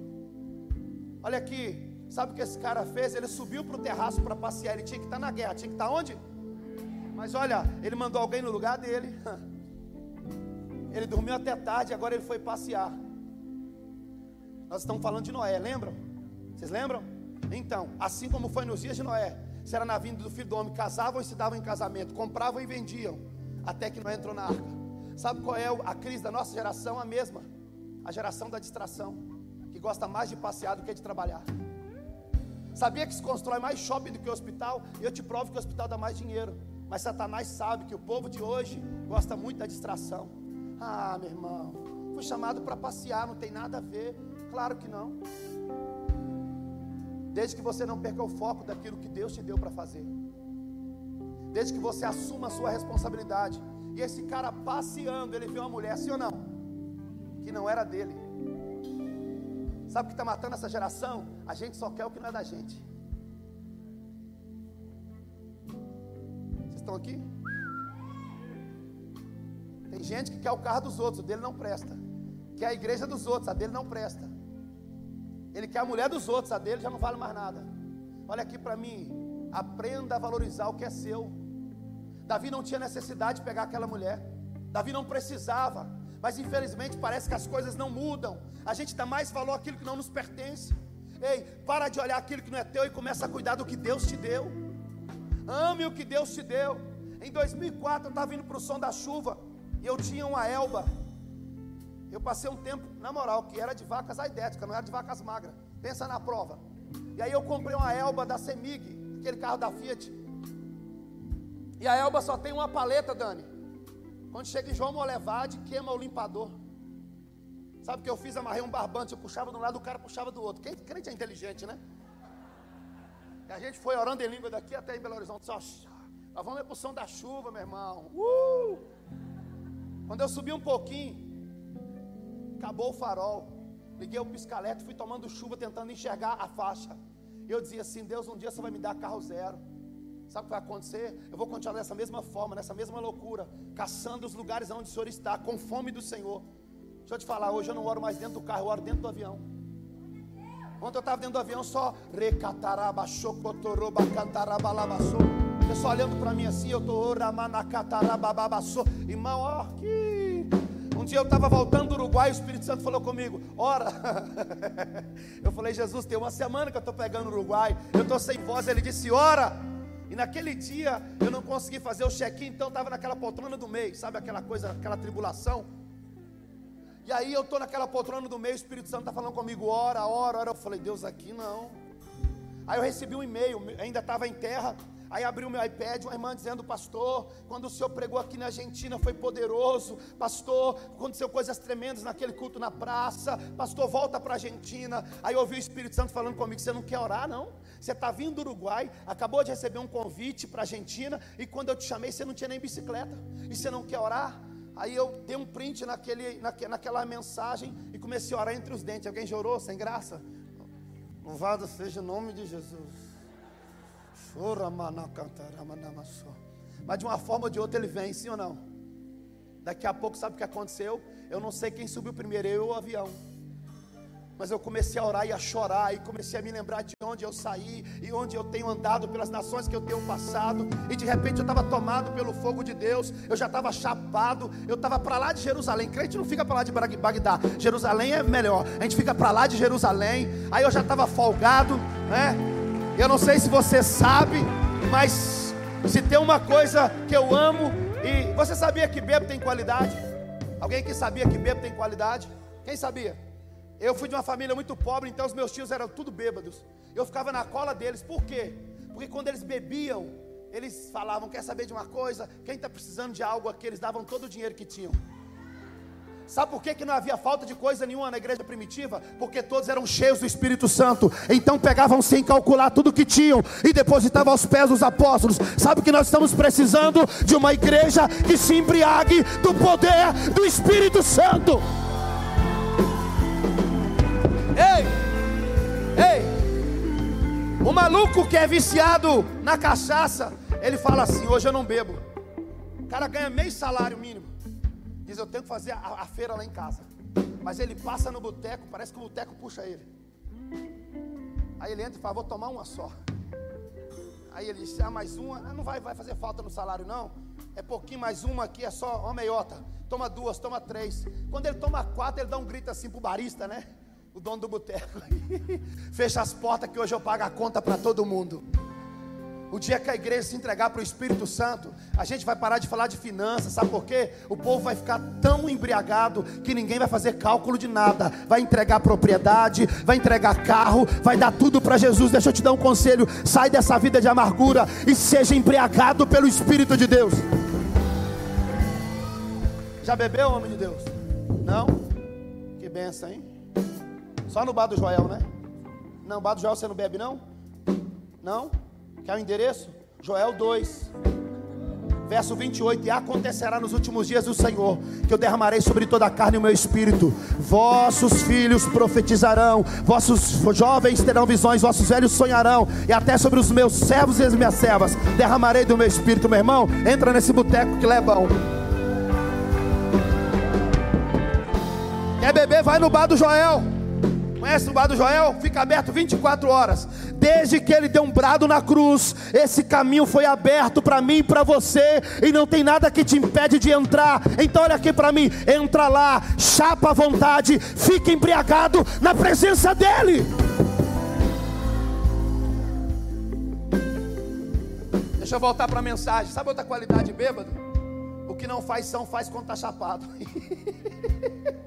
Olha aqui. Sabe o que esse cara fez? Ele subiu para o terraço para passear. Ele tinha que estar tá na guerra. Tinha que estar tá onde? Mas olha, ele mandou alguém no lugar dele. Ele dormiu até tarde, agora ele foi passear. Nós estamos falando de Noé, lembram? Vocês lembram? Então, assim como foi nos dias de Noé, será na vinda do filho do homem, casavam e se davam em casamento, compravam e vendiam, até que Noé entrou na arca. Sabe qual é a crise da nossa geração? A mesma, a geração da distração, que gosta mais de passear do que de trabalhar. Sabia que se constrói mais shopping do que hospital? E eu te provo que o hospital dá mais dinheiro. Mas Satanás sabe que o povo de hoje gosta muito da distração. Ah, meu irmão, fui chamado para passear, não tem nada a ver. Claro que não. Desde que você não perca o foco daquilo que Deus te deu para fazer. Desde que você assuma a sua responsabilidade. E esse cara passeando, ele viu uma mulher, sim ou não? Que não era dele. Sabe o que está matando essa geração? A gente só quer o que não é da gente. Vocês estão aqui? Tem gente que quer o carro dos outros, o dele não presta. Quer a igreja dos outros, a dele não presta. Ele quer a mulher dos outros, a dele já não vale mais nada. Olha aqui para mim, aprenda a valorizar o que é seu. Davi não tinha necessidade de pegar aquela mulher. Davi não precisava. Mas infelizmente parece que as coisas não mudam. A gente dá mais valor àquilo que não nos pertence. Ei, para de olhar aquilo que não é teu e começa a cuidar do que Deus te deu. Ame o que Deus te deu. Em 2004 eu estava indo para o som da chuva. Eu tinha uma elba. Eu passei um tempo, na moral, que era de vacas aidéticas, não era de vacas magras. Pensa na prova. E aí eu comprei uma elba da Semig, aquele carro da Fiat. E a elba só tem uma paleta, Dani. Quando chega em João Molevade, queima o limpador. Sabe o que eu fiz? Amarrei um barbante, eu puxava de um lado, o cara puxava do outro. Quem crente é inteligente, né? E a gente foi orando em língua daqui até em Belo Horizonte. Só, nós vamos para o som da chuva, meu irmão. Uh! Quando eu subi um pouquinho, acabou o farol. Liguei o piscalete, fui tomando chuva, tentando enxergar a faixa. Eu dizia assim: Deus, um dia você vai me dar carro zero. Sabe o que vai acontecer? Eu vou continuar dessa mesma forma, nessa mesma loucura, caçando os lugares onde o Senhor está, com fome do Senhor. Deixa eu te falar, hoje eu não oro mais dentro do carro, eu oro dentro do avião. Ontem eu estava dentro do avião só recataraba, chocotoroba, cantarabalabaçou. Pessoal olhando para mim assim, eu tô Irmão, ó, que. Um dia eu estava voltando do Uruguai, o Espírito Santo falou comigo, ora. eu falei, Jesus, tem uma semana que eu estou pegando o Uruguai, eu estou sem voz. Ele disse, ora. E naquele dia eu não consegui fazer o check-in, então estava naquela poltrona do meio, sabe aquela coisa, aquela tribulação. E aí eu estou naquela poltrona do meio, o Espírito Santo está falando comigo, ora, ora, ora. Eu falei, Deus, aqui não. Aí eu recebi um e-mail, ainda estava em terra. Aí abriu meu iPad, uma irmã dizendo, pastor, quando o senhor pregou aqui na Argentina foi poderoso, pastor, aconteceu coisas tremendas naquele culto na praça, pastor, volta para a Argentina. Aí eu ouvi o Espírito Santo falando comigo, você não quer orar, não? Você está vindo do Uruguai, acabou de receber um convite para a Argentina, e quando eu te chamei, você não tinha nem bicicleta, e você não quer orar? Aí eu dei um print naquele, naque, naquela mensagem e comecei a orar entre os dentes. Alguém chorou sem graça? Louvado seja o nome de Jesus. Mas de uma forma ou de outra ele vem, sim ou não? Daqui a pouco, sabe o que aconteceu? Eu não sei quem subiu primeiro, eu ou o avião. Mas eu comecei a orar e a chorar, e comecei a me lembrar de onde eu saí, e onde eu tenho andado, pelas nações que eu tenho passado, e de repente eu estava tomado pelo fogo de Deus, eu já estava chapado, eu estava para lá de Jerusalém. Crente não fica para lá de Bagdá, Jerusalém é melhor, a gente fica para lá de Jerusalém, aí eu já estava folgado, né? Eu não sei se você sabe, mas se tem uma coisa que eu amo, e você sabia que bebo tem qualidade? Alguém que sabia que bebo tem qualidade? Quem sabia? Eu fui de uma família muito pobre, então os meus tios eram tudo bêbados. Eu ficava na cola deles, por quê? Porque quando eles bebiam, eles falavam: Quer saber de uma coisa? Quem está precisando de algo aqui? Eles davam todo o dinheiro que tinham. Sabe por que, que não havia falta de coisa nenhuma na igreja primitiva? Porque todos eram cheios do Espírito Santo. Então pegavam sem calcular tudo que tinham e depositavam aos pés dos apóstolos. Sabe que nós estamos precisando de uma igreja que se embriague do poder do Espírito Santo. Ei! Ei! O maluco que é viciado na cachaça, ele fala assim: hoje eu não bebo. O cara ganha meio salário mínimo. Diz, eu tenho que fazer a, a feira lá em casa. Mas ele passa no boteco, parece que o boteco puxa ele. Aí ele entra e fala, vou tomar uma só. Aí ele diz, ah, mais uma, ah, não vai, vai fazer falta no salário, não. É pouquinho, mais uma aqui, é só uma meiota. Toma duas, toma três. Quando ele toma quatro, ele dá um grito assim pro barista, né? O dono do boteco. Fecha as portas que hoje eu pago a conta para todo mundo. O dia que a igreja se entregar para o Espírito Santo, a gente vai parar de falar de finanças, sabe por quê? O povo vai ficar tão embriagado que ninguém vai fazer cálculo de nada. Vai entregar propriedade, vai entregar carro, vai dar tudo para Jesus. Deixa eu te dar um conselho: sai dessa vida de amargura e seja embriagado pelo Espírito de Deus. Já bebeu, homem de Deus? Não? Que benção, hein? Só no bar do Joel, né? Não, bar do Joel você não bebe, não? Não? Quer o endereço? Joel 2, verso 28: E acontecerá nos últimos dias do Senhor, que eu derramarei sobre toda a carne o meu espírito. Vossos filhos profetizarão, vossos jovens terão visões, vossos velhos sonharão, e até sobre os meus servos e as minhas servas derramarei do meu espírito, meu irmão. Entra nesse boteco que leva um. Quer beber? Vai no bar do Joel. Conhece o bar do Joel? Fica aberto 24 horas. Desde que ele deu um brado na cruz, esse caminho foi aberto para mim e para você, e não tem nada que te impede de entrar. Então olha aqui para mim, entra lá, chapa à vontade, fica embriagado na presença dele. Deixa eu voltar para a mensagem. Sabe outra qualidade bêbado? O que não faz são faz quando está chapado.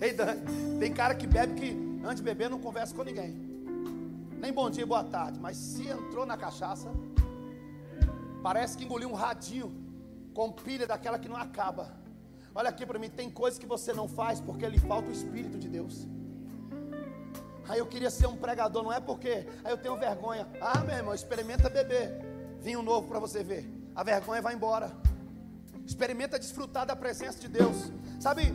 Ei, Dani, tem cara que bebe que antes de beber não conversa com ninguém. Nem bom dia, boa tarde. Mas se entrou na cachaça, parece que engoliu um radinho com pilha daquela que não acaba. Olha aqui para mim, tem coisas que você não faz porque lhe falta o Espírito de Deus. Aí eu queria ser um pregador, não é porque aí eu tenho vergonha. Ah, meu irmão, experimenta beber vinho novo para você ver. A vergonha vai embora. Experimenta desfrutar da presença de Deus. Sabe,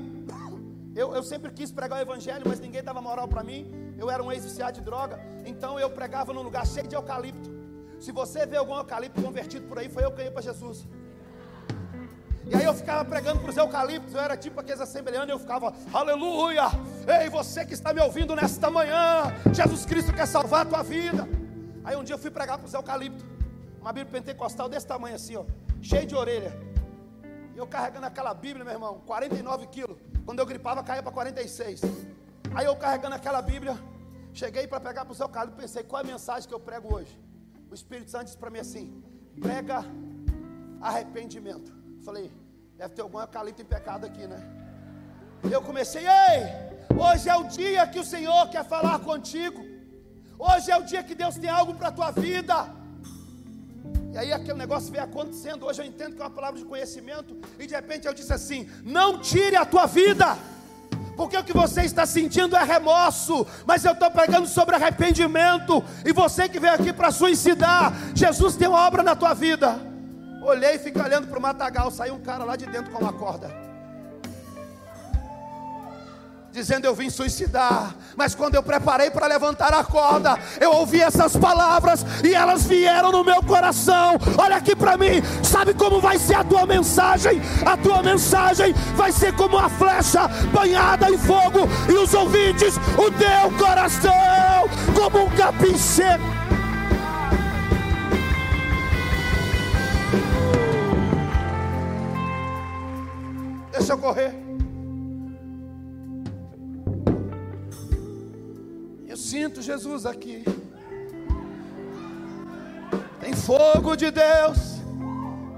eu, eu sempre quis pregar o evangelho, mas ninguém dava moral para mim. Eu era um ex-viciado de droga, então eu pregava num lugar cheio de eucalipto. Se você vê algum eucalipto convertido por aí, foi eu que ganhei para Jesus. E aí eu ficava pregando para os eucaliptos, eu era tipo aqueles assembleanos, eu ficava, aleluia! Ei, você que está me ouvindo nesta manhã, Jesus Cristo quer salvar a tua vida. Aí um dia eu fui pregar para os eucaliptos, uma Bíblia pentecostal desse tamanho assim, ó, cheio de orelha. E eu carregando aquela Bíblia, meu irmão, 49 quilos. Quando eu gripava, caía para 46. Aí eu carregando aquela Bíblia, cheguei para pegar para o seu carro e pensei, qual é a mensagem que eu prego hoje? O Espírito Santo disse para mim assim: prega arrependimento. Falei, deve ter algum eucalipto em pecado aqui, né? eu comecei, ei, hoje é o dia que o Senhor quer falar contigo. Hoje é o dia que Deus tem algo para a tua vida. E aí aquele negócio veio acontecendo. Hoje eu entendo que é uma palavra de conhecimento. E de repente eu disse assim: não tire a tua vida. Porque o que você está sentindo é remorso, mas eu estou pregando sobre arrependimento. E você que veio aqui para suicidar, Jesus tem uma obra na tua vida. Olhei e fiquei olhando para o matagal. Saiu um cara lá de dentro com uma corda dizendo eu vim suicidar, mas quando eu preparei para levantar a corda, eu ouvi essas palavras e elas vieram no meu coração. Olha aqui para mim, sabe como vai ser a tua mensagem? A tua mensagem vai ser como uma flecha banhada em fogo e os ouvintes, o teu coração, como um capim seco. Deixa eu correr. Sinto Jesus aqui. Tem fogo de Deus.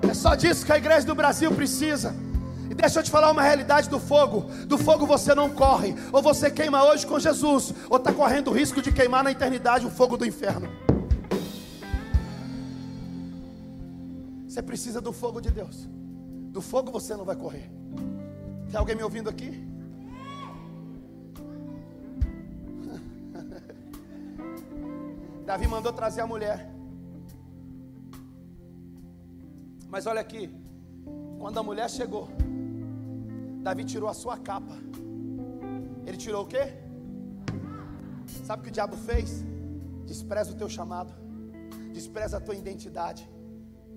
É só disso que a igreja do Brasil precisa. E deixa eu te falar uma realidade do fogo. Do fogo você não corre. Ou você queima hoje com Jesus, ou está correndo o risco de queimar na eternidade o fogo do inferno. Você precisa do fogo de Deus. Do fogo você não vai correr. Tem alguém me ouvindo aqui? Davi mandou trazer a mulher. Mas olha aqui, quando a mulher chegou, Davi tirou a sua capa. Ele tirou o quê? Sabe o que o diabo fez? Despreza o teu chamado, despreza a tua identidade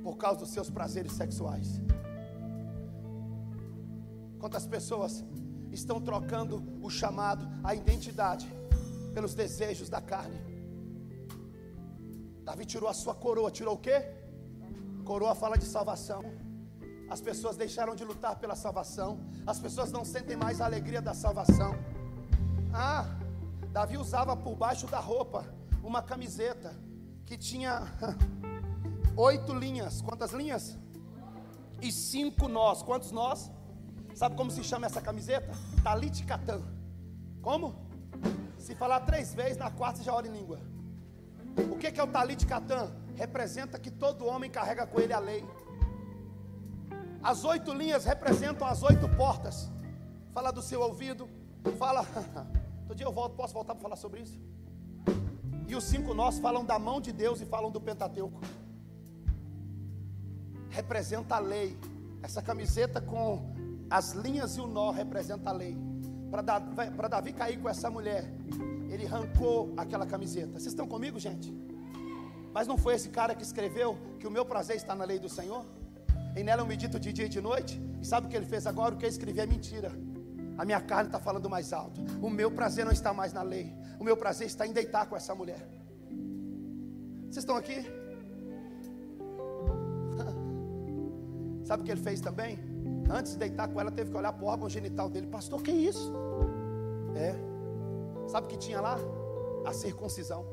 por causa dos seus prazeres sexuais. Quantas pessoas estão trocando o chamado, a identidade, pelos desejos da carne? Davi tirou a sua coroa, tirou o quê? Coroa fala de salvação. As pessoas deixaram de lutar pela salvação. As pessoas não sentem mais a alegria da salvação. Ah, Davi usava por baixo da roupa uma camiseta que tinha oito linhas. Quantas linhas? E cinco nós. Quantos nós? Sabe como se chama essa camiseta? Talit Catan. Como? Se falar três vezes, na quarta já ora em língua. O que é o talit catã? Representa que todo homem carrega com ele a lei. As oito linhas representam as oito portas. Fala do seu ouvido. Fala. Todo dia eu volto, posso voltar para falar sobre isso? E os cinco nós falam da mão de Deus e falam do Pentateuco. Representa a lei. Essa camiseta com as linhas e o nó representa a lei. Para Davi cair com essa mulher, ele arrancou aquela camiseta. Vocês estão comigo, gente? Mas não foi esse cara que escreveu que o meu prazer está na lei do Senhor? E nela eu medito de dia e de noite. E sabe o que ele fez agora? O que eu escrevi é mentira. A minha carne está falando mais alto. O meu prazer não está mais na lei. O meu prazer está em deitar com essa mulher. Vocês estão aqui? Sabe o que ele fez também? Antes de deitar com ela, teve que olhar para o órgão genital dele. Pastor, que isso? É. Sabe o que tinha lá? A circuncisão.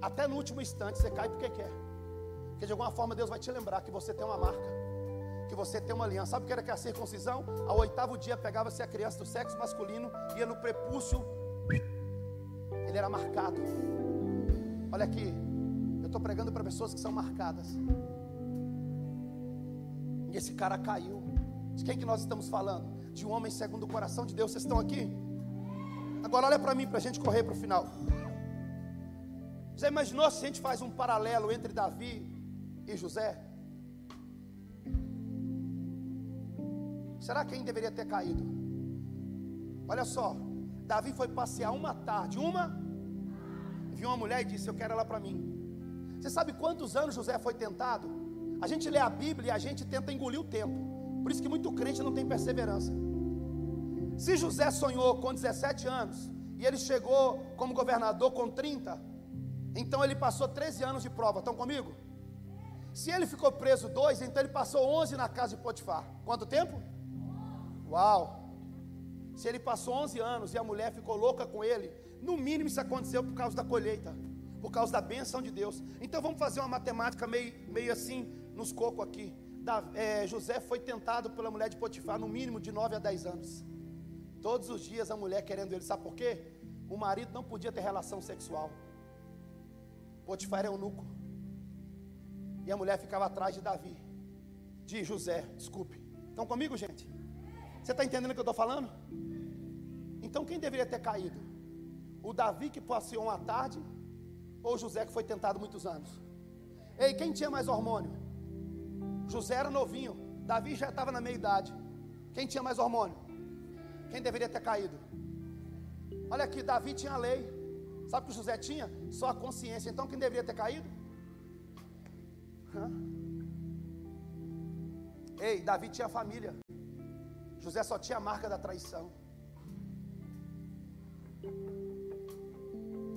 Até no último instante você cai porque quer. Porque de alguma forma Deus vai te lembrar que você tem uma marca. Que você tem uma aliança. Sabe o que era que a circuncisão? Ao oitavo dia pegava-se a criança do sexo masculino, ia no prepúcio, ele era marcado. Olha aqui, eu estou pregando para pessoas que são marcadas. Esse cara caiu. De quem que nós estamos falando? De um homem segundo o coração de Deus. Vocês estão aqui? Agora olha para mim, para a gente correr para o final. Você imaginou se a gente faz um paralelo entre Davi e José? Será quem deveria ter caído? Olha só, Davi foi passear uma tarde, uma, viu uma mulher e disse: Eu quero ela para mim. Você sabe quantos anos José foi tentado? A gente lê a Bíblia e a gente tenta engolir o tempo. Por isso que muito crente não tem perseverança. Se José sonhou com 17 anos e ele chegou como governador com 30, então ele passou 13 anos de prova. Estão comigo? Se ele ficou preso dois, então ele passou 11 na casa de Potifar. Quanto tempo? Uau! Se ele passou 11 anos e a mulher ficou louca com ele, no mínimo isso aconteceu por causa da colheita, por causa da benção de Deus. Então vamos fazer uma matemática meio, meio assim, nos cocos aqui. é, José foi tentado pela mulher de Potifar no mínimo de 9 a 10 anos. Todos os dias a mulher querendo ele, sabe por quê? O marido não podia ter relação sexual. Potifar era eunuco. E a mulher ficava atrás de Davi, de José, desculpe. Estão comigo, gente? Você está entendendo o que eu estou falando? Então quem deveria ter caído? O Davi que passeou uma tarde ou José que foi tentado muitos anos? Ei, quem tinha mais hormônio? José era novinho, Davi já estava na meia idade. Quem tinha mais hormônio? Quem deveria ter caído? Olha aqui, Davi tinha a lei. Sabe o que José tinha? Só a consciência. Então quem deveria ter caído? Hã? Ei, Davi tinha família. José só tinha a marca da traição.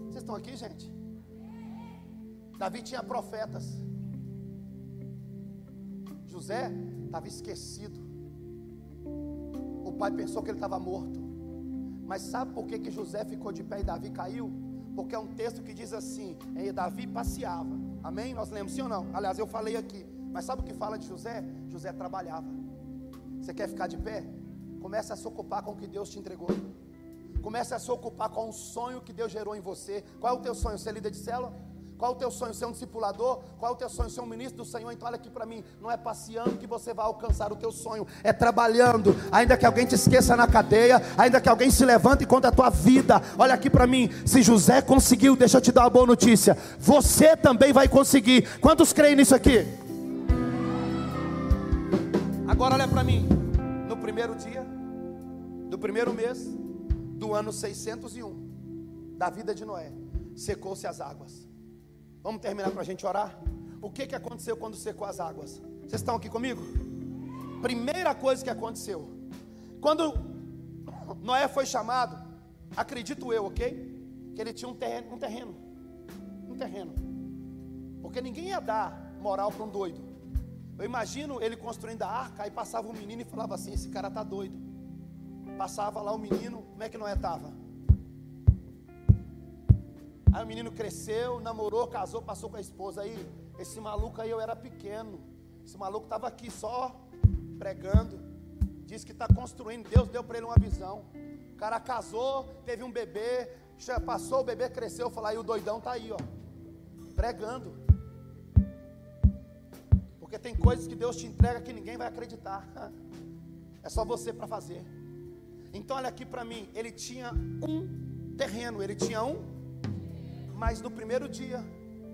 Vocês estão aqui, gente? Davi tinha profetas. José estava esquecido. O pai pensou que ele estava morto. Mas sabe por que, que José ficou de pé e Davi caiu? Porque é um texto que diz assim: e Davi passeava. Amém? Nós lemos sim ou não? Aliás, eu falei aqui. Mas sabe o que fala de José? José trabalhava. Você quer ficar de pé? Comece a se ocupar com o que Deus te entregou. Comece a se ocupar com o sonho que Deus gerou em você. Qual é o teu sonho? Ser líder de célula? Qual o teu sonho? Ser um discipulador? Qual o teu sonho? Ser um ministro do Senhor? Então olha aqui para mim, não é passeando que você vai alcançar o teu sonho, é trabalhando, ainda que alguém te esqueça na cadeia, ainda que alguém se levante contra a tua vida. Olha aqui para mim, se José conseguiu, deixa eu te dar uma boa notícia. Você também vai conseguir. Quantos creem nisso aqui? Agora olha para mim. No primeiro dia do primeiro mês do ano 601 da vida de Noé, secou-se as águas. Vamos terminar para a gente orar? O que, que aconteceu quando secou as águas? Vocês estão aqui comigo? Primeira coisa que aconteceu, quando Noé foi chamado, acredito eu, ok? Que ele tinha um terreno, um terreno, um terreno, porque ninguém ia dar moral para um doido. Eu imagino ele construindo a arca, aí passava um menino e falava assim: esse cara tá doido. Passava lá o menino, como é que Noé estava? Aí o menino cresceu, namorou, casou, passou com a esposa. Aí, esse maluco aí eu era pequeno. Esse maluco estava aqui só pregando. Diz que está construindo. Deus deu para ele uma visão. O cara casou, teve um bebê, passou o bebê, cresceu. Falou, aí o doidão está aí, ó, pregando. Porque tem coisas que Deus te entrega que ninguém vai acreditar. É só você para fazer. Então olha aqui para mim, ele tinha um terreno, ele tinha um mas no primeiro dia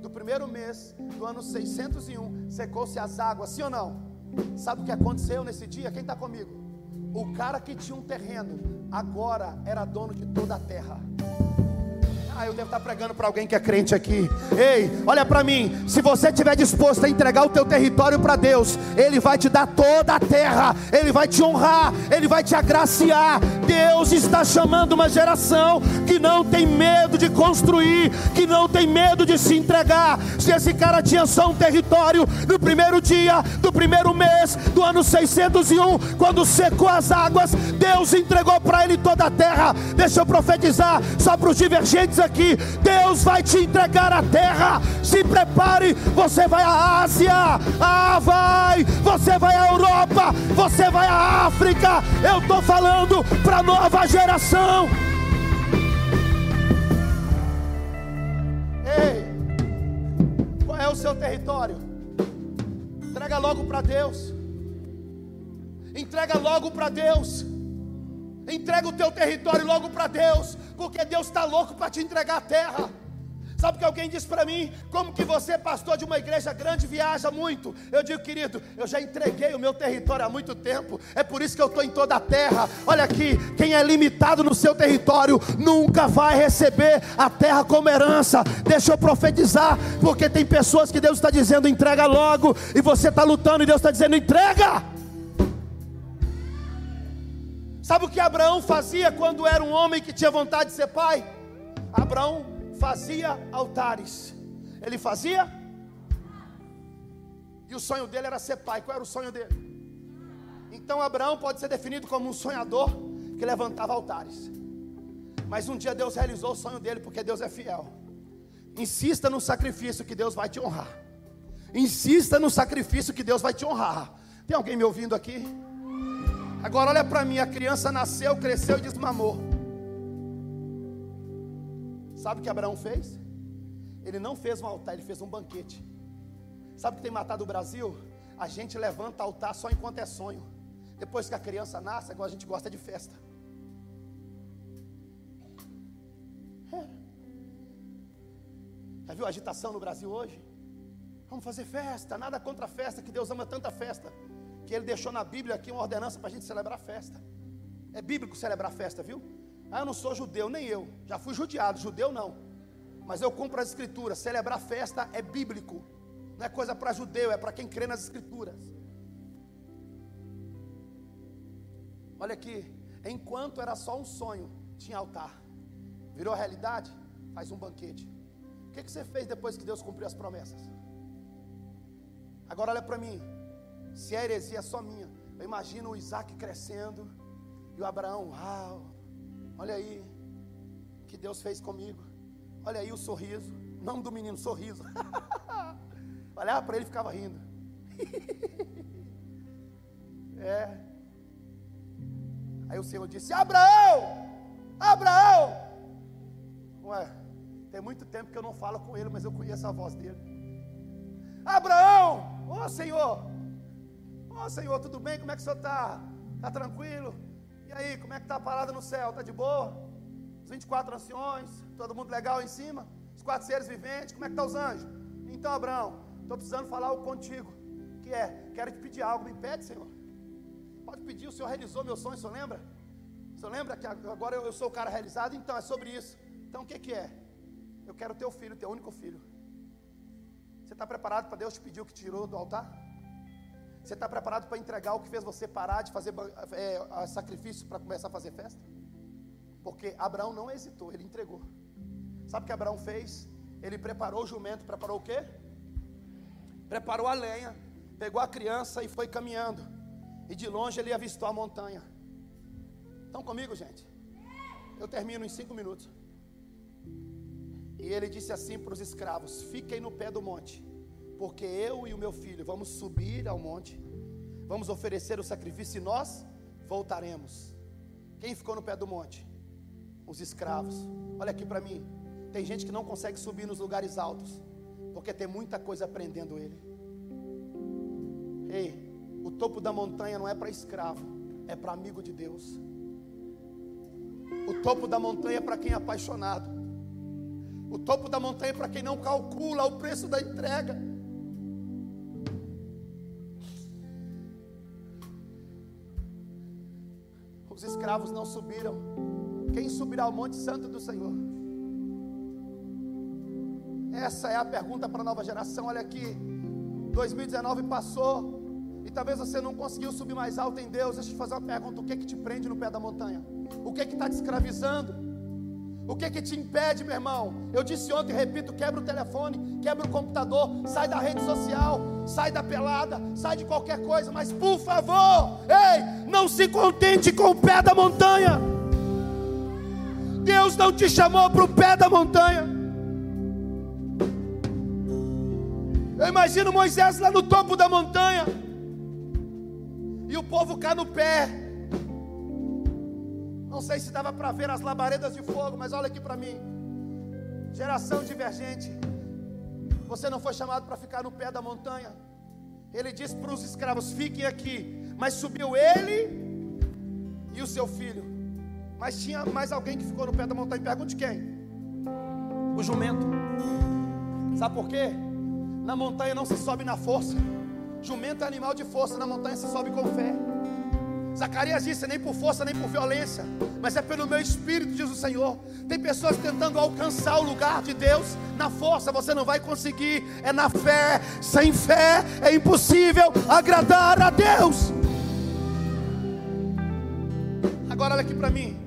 do primeiro mês do ano 601, secou-se as águas, sim ou não? Sabe o que aconteceu nesse dia? Quem está comigo? O cara que tinha um terreno, agora era dono de toda a terra. Ah, eu devo estar pregando para alguém que é crente aqui. Ei, olha para mim. Se você estiver disposto a entregar o teu território para Deus, Ele vai te dar toda a terra. Ele vai te honrar. Ele vai te agraciar. Deus está chamando uma geração que não tem medo de construir, que não tem medo de se entregar. Se esse cara tinha só um território no primeiro dia do primeiro mês do ano 601, quando secou as águas, Deus entregou para ele toda a terra. Deixa eu profetizar só para os divergentes aqui, Deus vai te entregar a terra. Se prepare, você vai à Ásia, ah, vai, você vai à Europa, você vai à África. Eu estou falando para a nova geração. Ei, qual é o seu território? Entrega logo para Deus. Entrega logo para Deus. Entrega o teu território logo para Deus, porque Deus está louco para te entregar a terra. Sabe que alguém disse para mim, como que você, pastor de uma igreja grande, viaja muito? Eu digo, querido, eu já entreguei o meu território há muito tempo, é por isso que eu estou em toda a terra. Olha aqui, quem é limitado no seu território nunca vai receber a terra como herança. Deixa eu profetizar, porque tem pessoas que Deus está dizendo, entrega logo, e você está lutando e Deus está dizendo, entrega. Sabe o que Abraão fazia quando era um homem que tinha vontade de ser pai? Abraão fazia altares. Ele fazia. E o sonho dele era ser pai. Qual era o sonho dele? Então Abraão pode ser definido como um sonhador que levantava altares. Mas um dia Deus realizou o sonho dele porque Deus é fiel. Insista no sacrifício que Deus vai te honrar. Insista no sacrifício que Deus vai te honrar. Tem alguém me ouvindo aqui? Agora olha para mim, a criança nasceu, cresceu e desmamou. Sabe o que Abraão fez? Ele não fez um altar, ele fez um banquete. Sabe o que tem matado o Brasil? A gente levanta altar só enquanto é sonho. Depois que a criança nasce, agora a gente gosta de festa. É. Já viu a agitação no Brasil hoje? Vamos fazer festa, nada contra a festa, que Deus ama tanta festa, que Ele deixou na Bíblia aqui uma ordenança para a gente celebrar festa. É bíblico celebrar festa, viu? Ah, eu não sou judeu, nem eu. Já fui judiado, judeu não. Mas eu compro as escrituras. Celebrar festa é bíblico. Não é coisa para judeu, é para quem crê nas escrituras. Olha aqui, enquanto era só um sonho, tinha altar. Virou realidade? Faz um banquete. O que, que você fez depois que Deus cumpriu as promessas? Agora olha para mim. Se a heresia é só minha, eu imagino o Isaac crescendo e o Abraão, uau, olha aí, que Deus fez comigo. Olha aí o sorriso, nome do menino, sorriso. Olhava para ele e ficava rindo. é. Aí o Senhor disse: Abraão, Abraão. Ué, tem muito tempo que eu não falo com ele, mas eu conheço a voz dele. Abraão, ô oh, Senhor, ô oh, Senhor, tudo bem? Como é que o senhor está? Está tranquilo? E aí, como é que está a parada no céu? Está de boa? Os 24 anciões, todo mundo legal em cima? Os quatro seres viventes, como é que estão tá os anjos? Então, Abraão, estou precisando falar algo contigo. Que é, quero te pedir algo, me pede, Senhor. Pode pedir, o Senhor realizou meu sonho, o Senhor lembra? O Senhor lembra que agora eu sou o cara realizado? Então, é sobre isso. Então, o que, que é? Eu quero teu filho, teu único filho. Você está preparado para Deus te pedir o que tirou do altar? Você está preparado para entregar o que fez você parar de fazer é, sacrifício para começar a fazer festa? Porque Abraão não hesitou, ele entregou. Sabe o que Abraão fez? Ele preparou o jumento, preparou o quê? Preparou a lenha, pegou a criança e foi caminhando. E de longe ele avistou a montanha. Estão comigo, gente? Eu termino em cinco minutos. E ele disse assim para os escravos: Fiquem no pé do monte, porque eu e o meu filho vamos subir ao monte, vamos oferecer o sacrifício e nós voltaremos. Quem ficou no pé do monte? Os escravos. Olha aqui para mim. Tem gente que não consegue subir nos lugares altos, porque tem muita coisa prendendo ele. Ei, o topo da montanha não é para escravo, é para amigo de Deus. O topo da montanha é para quem é apaixonado. O topo da montanha é para quem não calcula o preço da entrega. Escravos não subiram. Quem subirá ao Monte Santo do Senhor? Essa é a pergunta para a nova geração. Olha aqui, 2019 passou, e talvez você não conseguiu subir mais alto em Deus. Deixa eu te fazer uma pergunta: o que é que te prende no pé da montanha? O que é que está te escravizando? O que é que te impede, meu irmão? Eu disse ontem, repito: quebra o telefone, quebra o computador, sai da rede social, sai da pelada, sai de qualquer coisa, mas por favor, ei, não se contente com o pé da montanha. Deus não te chamou para o pé da montanha. Eu imagino Moisés lá no topo da montanha e o povo cá no pé. Não sei se dava para ver as labaredas de fogo, mas olha aqui para mim. Geração divergente. Você não foi chamado para ficar no pé da montanha. Ele disse para os escravos: fiquem aqui. Mas subiu ele e o seu filho. Mas tinha mais alguém que ficou no pé da montanha. Pergunte quem? O jumento. Sabe por quê? Na montanha não se sobe na força. Jumento é animal de força, na montanha se sobe com fé. Zacarias disse: nem por força, nem por violência, mas é pelo meu espírito, diz o Senhor. Tem pessoas tentando alcançar o lugar de Deus na força, você não vai conseguir, é na fé. Sem fé é impossível agradar a Deus. Agora olha aqui para mim.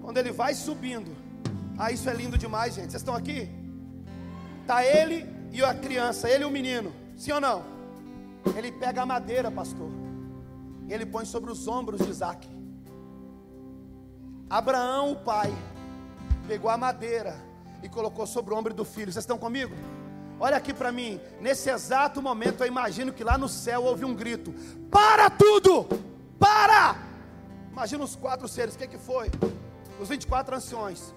Quando ele vai subindo, ah, isso é lindo demais, gente. Vocês estão aqui? Tá ele e a criança, ele e o menino. Sim ou não? Ele pega a madeira, pastor, e ele põe sobre os ombros de Isaac. Abraão, o pai, pegou a madeira e colocou sobre o ombro do filho. Vocês estão comigo? Olha aqui para mim, nesse exato momento eu imagino que lá no céu houve um grito: Para tudo! Para! Imagina os quatro seres, o que, que foi? Os 24 anciões.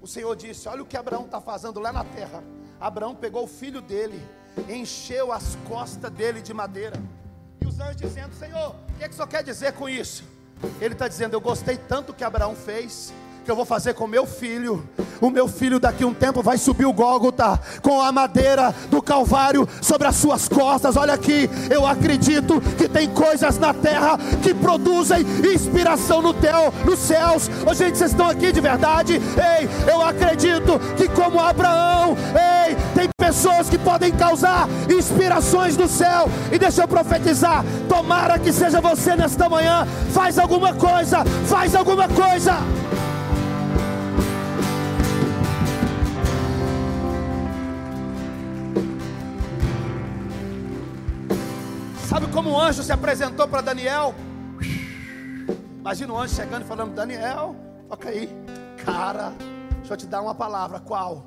O Senhor disse: Olha o que Abraão está fazendo lá na terra. Abraão pegou o filho dele, encheu as costas dele de madeira. E os anjos dizendo: Senhor, o que, que o Senhor quer dizer com isso? Ele está dizendo: Eu gostei tanto que Abraão fez que eu vou fazer com meu filho. O meu filho daqui a um tempo vai subir o Gólgota com a madeira do Calvário sobre as suas costas. Olha aqui, eu acredito que tem coisas na terra que produzem inspiração no teu, nos céus. Ô, gente, vocês estão aqui de verdade? Ei, eu acredito que como Abraão, ei, tem pessoas que podem causar inspirações do céu. E deixa eu profetizar, tomara que seja você nesta manhã. Faz alguma coisa, faz alguma coisa. Sabe como o anjo se apresentou para Daniel? Imagina o anjo chegando e falando: Daniel, toca aí, cara, deixa eu te dar uma palavra. Qual?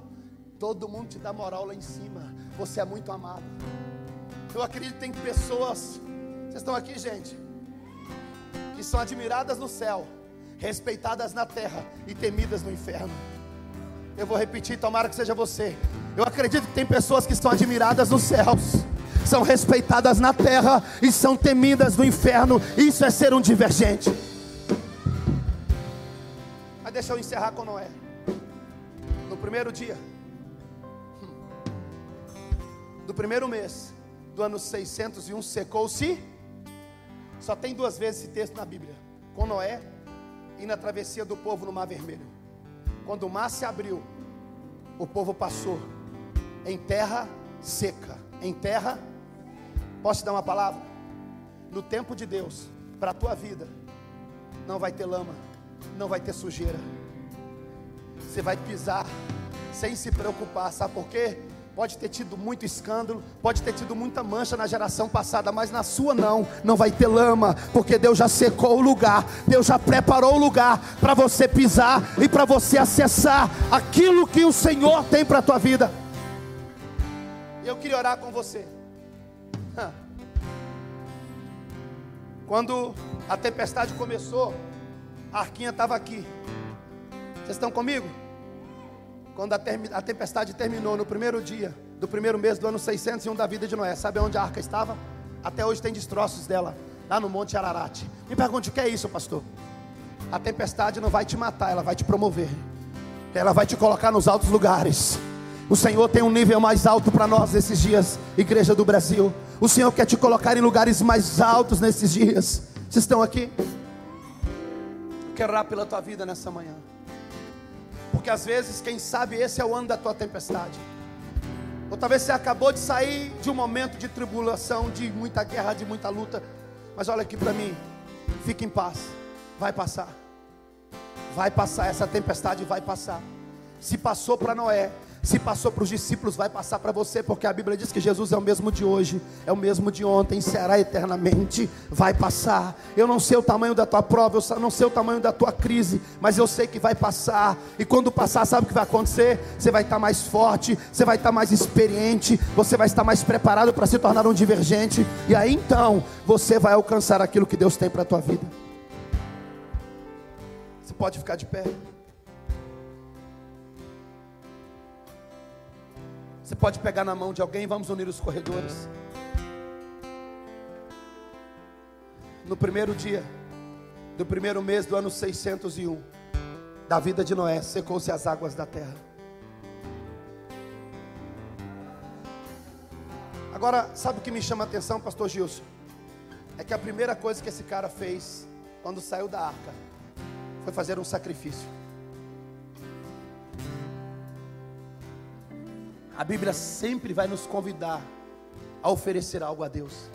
Todo mundo te dá moral lá em cima. Você é muito amado. Eu acredito que tem pessoas, vocês estão aqui, gente, que são admiradas no céu, respeitadas na terra e temidas no inferno. Eu vou repetir, tomara que seja você. Eu acredito que tem pessoas que estão admiradas nos céus são respeitadas na terra e são temidas no inferno. Isso é ser um divergente. Mas deixa eu encerrar com Noé. No primeiro dia, do primeiro mês do ano 601, secou-se. Só tem duas vezes esse texto na Bíblia: com Noé e na travessia do povo no Mar Vermelho. Quando o mar se abriu, o povo passou em terra seca, em terra Posso te dar uma palavra? No tempo de Deus, para a tua vida, não vai ter lama, não vai ter sujeira. Você vai pisar sem se preocupar, sabe por quê? Pode ter tido muito escândalo, pode ter tido muita mancha na geração passada, mas na sua não, não vai ter lama, porque Deus já secou o lugar, Deus já preparou o lugar para você pisar e para você acessar aquilo que o Senhor tem para a tua vida. Eu queria orar com você. Quando a tempestade começou, a arquinha estava aqui. Vocês estão comigo? Quando a, a, tempestade terminou no primeiro dia do primeiro mês do ano 601 da vida de Noé, sabe onde a arca estava? Até hoje tem destroços dela, lá no Monte Ararat. Me pergunte o que é isso, pastor? A tempestade não vai te matar, ela vai te promover. Ela vai te colocar nos altos lugares. O Senhor tem um nível mais alto para nós nesses dias, Igreja do Brasil. O Senhor quer te colocar em lugares mais altos nesses dias. Vocês estão aqui? quero orar pela tua vida nessa manhã. Porque às vezes, quem sabe, esse é o ano da tua tempestade. Ou talvez você acabou de sair de um momento de tribulação, de muita guerra, de muita luta. Mas olha aqui para mim. Fique em paz. Vai passar. Vai passar. Essa tempestade vai passar. Se passou para Noé, se passou para os discípulos, vai passar para você, porque a Bíblia diz que Jesus é o mesmo de hoje, é o mesmo de ontem, será eternamente, vai passar. Eu não sei o tamanho da tua prova, eu não sei o tamanho da tua crise, mas eu sei que vai passar. E quando passar, sabe o que vai acontecer? Você vai estar mais forte, você vai estar mais experiente, você vai estar mais preparado para se tornar um divergente, e aí então você vai alcançar aquilo que Deus tem para a tua vida. Você pode ficar de pé. Você pode pegar na mão de alguém, vamos unir os corredores. No primeiro dia do primeiro mês do ano 601 da vida de Noé, secou-se as águas da terra. Agora, sabe o que me chama a atenção, pastor Gilson? É que a primeira coisa que esse cara fez quando saiu da arca foi fazer um sacrifício. A Bíblia sempre vai nos convidar a oferecer algo a Deus.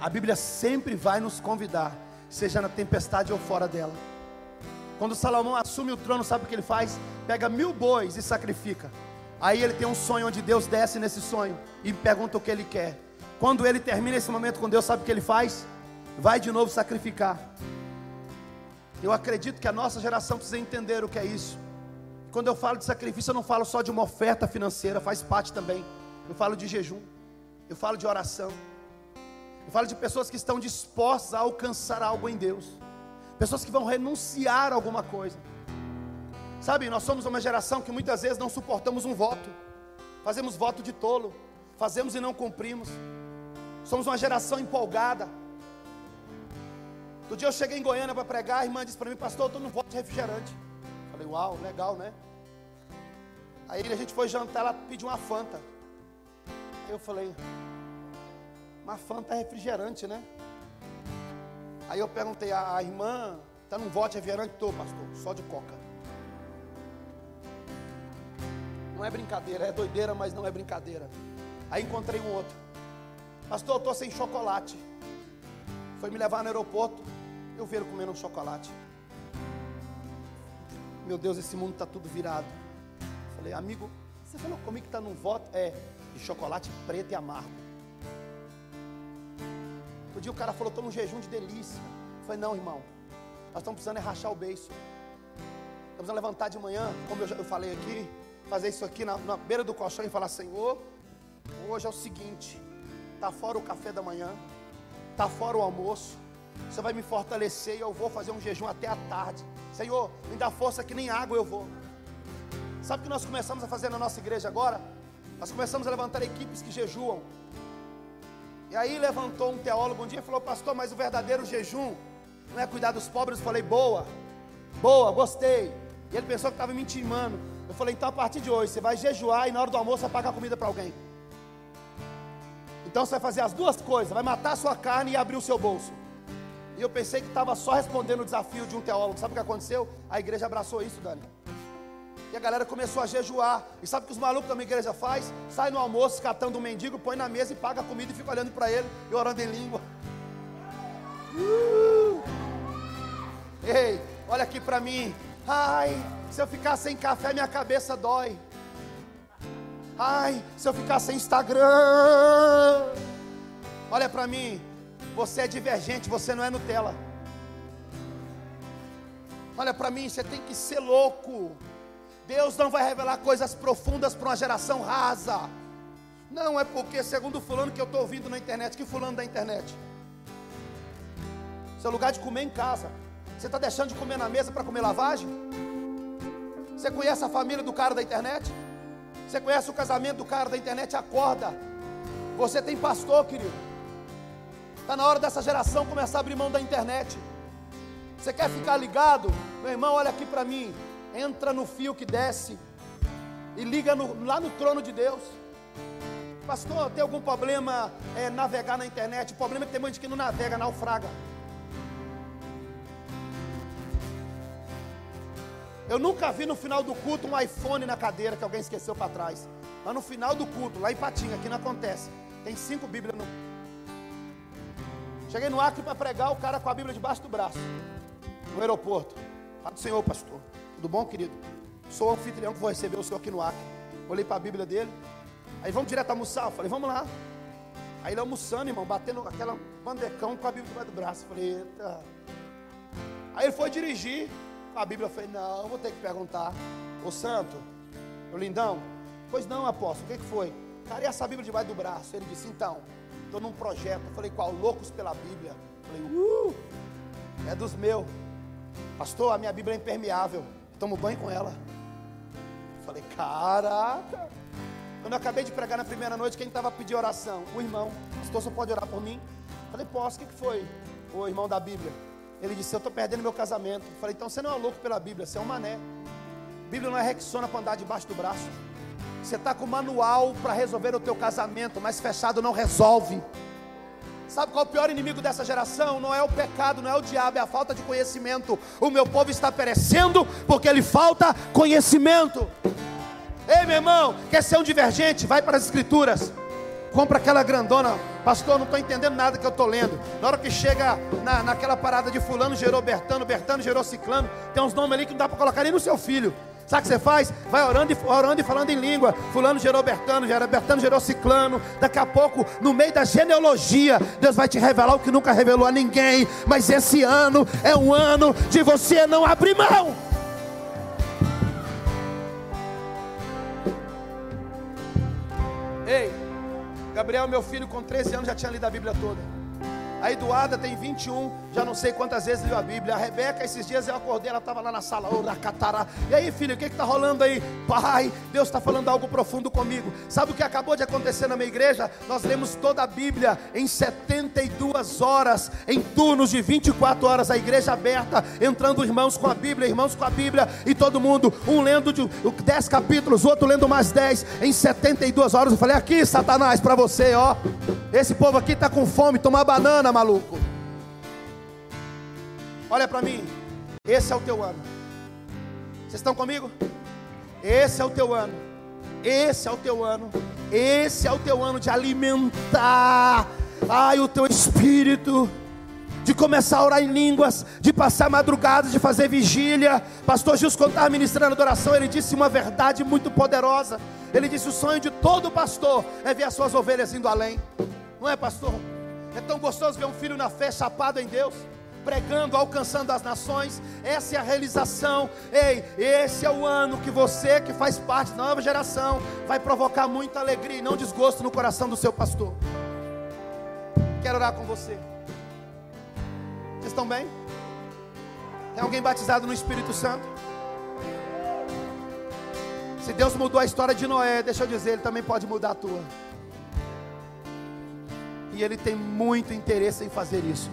A Bíblia sempre vai nos convidar, seja na tempestade ou fora dela. Quando Salomão assume o trono, sabe o que ele faz? Pega mil bois e sacrifica. Aí ele tem um sonho onde Deus desce nesse sonho e pergunta o que ele quer. Quando ele termina esse momento com Deus, sabe o que ele faz? Vai de novo sacrificar. Eu acredito que a nossa geração precisa entender o que é isso. Quando eu falo de sacrifício, eu não falo só de uma oferta financeira, faz parte também. Eu falo de jejum. Eu falo de oração. Eu falo de pessoas que estão dispostas a alcançar algo em Deus. Pessoas que vão renunciar a alguma coisa. Sabe, nós somos uma geração que muitas vezes não suportamos um voto. Fazemos voto de tolo. Fazemos e não cumprimos. Somos uma geração empolgada. Do dia eu cheguei em Goiânia para pregar, a irmã disse para mim, pastor, eu estou no voto de refrigerante. Falei, uau, legal, né? Aí a gente foi jantar, ela pediu uma Fanta. Aí eu falei, uma Fanta é refrigerante, né? Aí eu perguntei, a, irmã está num voto refrigerante? Estou, pastor, só de coca. Não é brincadeira, é doideira, mas não é brincadeira. Aí encontrei um outro. Pastor, eu estou sem chocolate. Foi me levar no aeroporto. Eu vi ele comendo um chocolate. Meu Deus, esse mundo está tudo virado. Falei, amigo, você falou comigo que está num voto? É, de chocolate preto e amargo. Outro dia o cara falou, estou num jejum de delícia. Eu falei, não, irmão, nós estamos precisando é rachar o beiço. Estamos a levantar de manhã, como eu, já, eu falei aqui, fazer isso aqui na, na beira do colchão e falar, Senhor, hoje é o seguinte, está fora o café da manhã, está fora o almoço, você vai me fortalecer e eu vou fazer um jejum até a tarde. Senhor, me dá força que nem água eu vou. Sabe o que nós começamos a fazer na nossa igreja agora? Nós começamos a levantar equipes que jejuam. E aí levantou um teólogo um dia e falou, pastor, mas o verdadeiro jejum não é cuidar dos pobres. Eu falei, boa, boa, gostei. E ele pensou que estava me intimando. Eu falei, então a partir de hoje, você vai jejuar e na hora do almoço vai pagar comida para alguém. Então você vai fazer as duas coisas, vai matar a sua carne e abrir o seu bolso. E eu pensei que estava só respondendo o desafio de um teólogo. Sabe o que aconteceu? A igreja abraçou isso, Dani. E a galera começou a jejuar. E sabe o que os malucos da minha igreja faz? Sai no almoço, catando um mendigo, põe na mesa e paga a comida e fica olhando para ele e orando em língua. Uh! Ei, olha aqui para mim. Ai, se eu ficar sem café, minha cabeça dói. Ai, se eu ficar sem Instagram. Olha para mim. Você é divergente, você não é Nutella. Olha para mim, você tem que ser louco. Deus não vai revelar coisas profundas para uma geração rasa. Não é porque, segundo fulano que eu estou ouvindo na internet, que fulano da internet? Seu lugar de comer em casa. Você está deixando de comer na mesa para comer lavagem? Você conhece a família do cara da internet? Você conhece o casamento do cara da internet? Acorda. Você tem pastor, querido. Está na hora dessa geração começar a abrir mão da internet. Você quer ficar ligado? Meu irmão, olha aqui para mim. Entra no fio que desce e liga no, lá no trono de Deus. Pastor, tem algum problema é, navegar na internet? O problema é que tem muita gente que não navega, naufraga. Eu nunca vi no final do culto um iPhone na cadeira que alguém esqueceu para trás. Mas no final do culto, lá em Patinga, aqui não acontece. Tem cinco Bíblias no, Cheguei no Acre para pregar, o cara com a Bíblia debaixo do braço, no aeroporto. Fala do Senhor, pastor. Tudo bom, querido? Sou o anfitrião que vou receber o senhor aqui no Acre. Olhei para a Bíblia dele. Aí vamos direto almoçar. Eu falei, vamos lá. Aí ele almoçando, irmão, batendo aquela bandecão com a Bíblia debaixo do braço. Eu falei, eita. Aí ele foi dirigir a Bíblia. Eu falei, não, vou ter que perguntar. Ô santo, ô lindão. Pois não, apóstolo, o que, que foi? Cara, e essa Bíblia debaixo do braço? Ele disse, então, Estou num projeto. Falei, qual? Loucos pela Bíblia. Falei, uh, é dos meus. Pastor, a minha Bíblia é impermeável. Tomo banho com ela. Falei, caraca. Quando eu acabei de pregar na primeira noite, quem estava pedindo oração? O irmão. Pastor, você pode orar por mim? Falei, posso. O que, que foi? O irmão da Bíblia. Ele disse, eu estou perdendo meu casamento. Falei, então você não é louco pela Bíblia, você é um mané. Bíblia não é Rexona para andar debaixo do braço. Você está com manual para resolver o teu casamento, mas fechado não resolve. Sabe qual é o pior inimigo dessa geração? Não é o pecado, não é o diabo, é a falta de conhecimento. O meu povo está perecendo porque ele falta conhecimento. Ei, meu irmão, quer ser um divergente? Vai para as escrituras. Compra aquela grandona, pastor, não estou entendendo nada que eu estou lendo. Na hora que chega na, naquela parada de fulano gerou Bertano, Bertano gerou Ciclano, tem uns nomes ali que não dá para colocar nem no seu filho. Sabe o que você faz? Vai orando e, orando e falando em língua. Fulano gerou Bertano, gerou Bertano gerou Ciclano. Daqui a pouco, no meio da genealogia, Deus vai te revelar o que nunca revelou a ninguém. Mas esse ano é um ano de você não abrir mão. Ei, Gabriel, meu filho, com 13 anos já tinha lido a Bíblia toda. A Eduarda tem 21, já não sei quantas vezes leu a Bíblia. A Rebeca, esses dias eu acordei, ela estava lá na sala. Oracatará. E aí, filho, o que está rolando aí? Pai, Deus está falando algo profundo comigo. Sabe o que acabou de acontecer na minha igreja? Nós lemos toda a Bíblia em 72 horas, em turnos de 24 horas, a igreja aberta, entrando irmãos com a Bíblia, irmãos com a Bíblia, e todo mundo, um lendo de 10 capítulos, outro lendo mais 10, em 72 horas. Eu falei, aqui, Satanás, para você, ó. Esse povo aqui está com fome, tomar banana, maluco. Olha para mim, esse é o teu ano. Vocês estão comigo? Esse é o teu ano. Esse é o teu ano. Esse é o teu ano de alimentar, ai, o teu espírito de começar a orar em línguas, de passar madrugadas, de fazer vigília. Pastor Gilson, quando estava ministrando adoração, ele disse uma verdade muito poderosa. Ele disse: O sonho de todo pastor é ver as suas ovelhas indo além. Não é, pastor? É tão gostoso ver um filho na fé, chapado em Deus pregando, alcançando as nações. Essa é a realização. Ei, esse é o ano que você, que faz parte da nova geração, vai provocar muita alegria e não desgosto no coração do seu pastor. Quero orar com você. Vocês estão bem? Tem alguém batizado no Espírito Santo? Se Deus mudou a história de Noé, deixa eu dizer, Ele também pode mudar a tua. Ele tem muito interesse em fazer isso.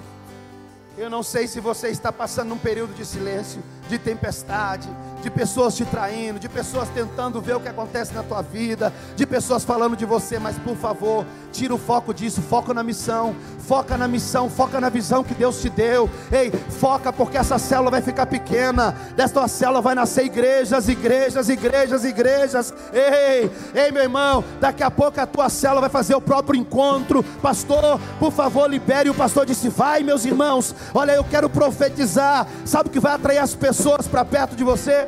Eu não sei se você está passando um período de silêncio, de tempestade, de pessoas te traindo, de pessoas tentando ver o que acontece na tua vida, de pessoas falando de você, mas por favor, tira o foco disso, foca na missão, foca na missão, foca na visão que Deus te deu. Ei, foca porque essa célula vai ficar pequena, desta célula vai nascer igrejas, igrejas, igrejas, igrejas. Ei, ei, meu irmão, daqui a pouco a tua célula vai fazer o próprio encontro. Pastor, por favor, libere. O pastor disse: Vai, meus irmãos, olha, eu quero profetizar. Sabe o que vai atrair as pessoas para perto de você?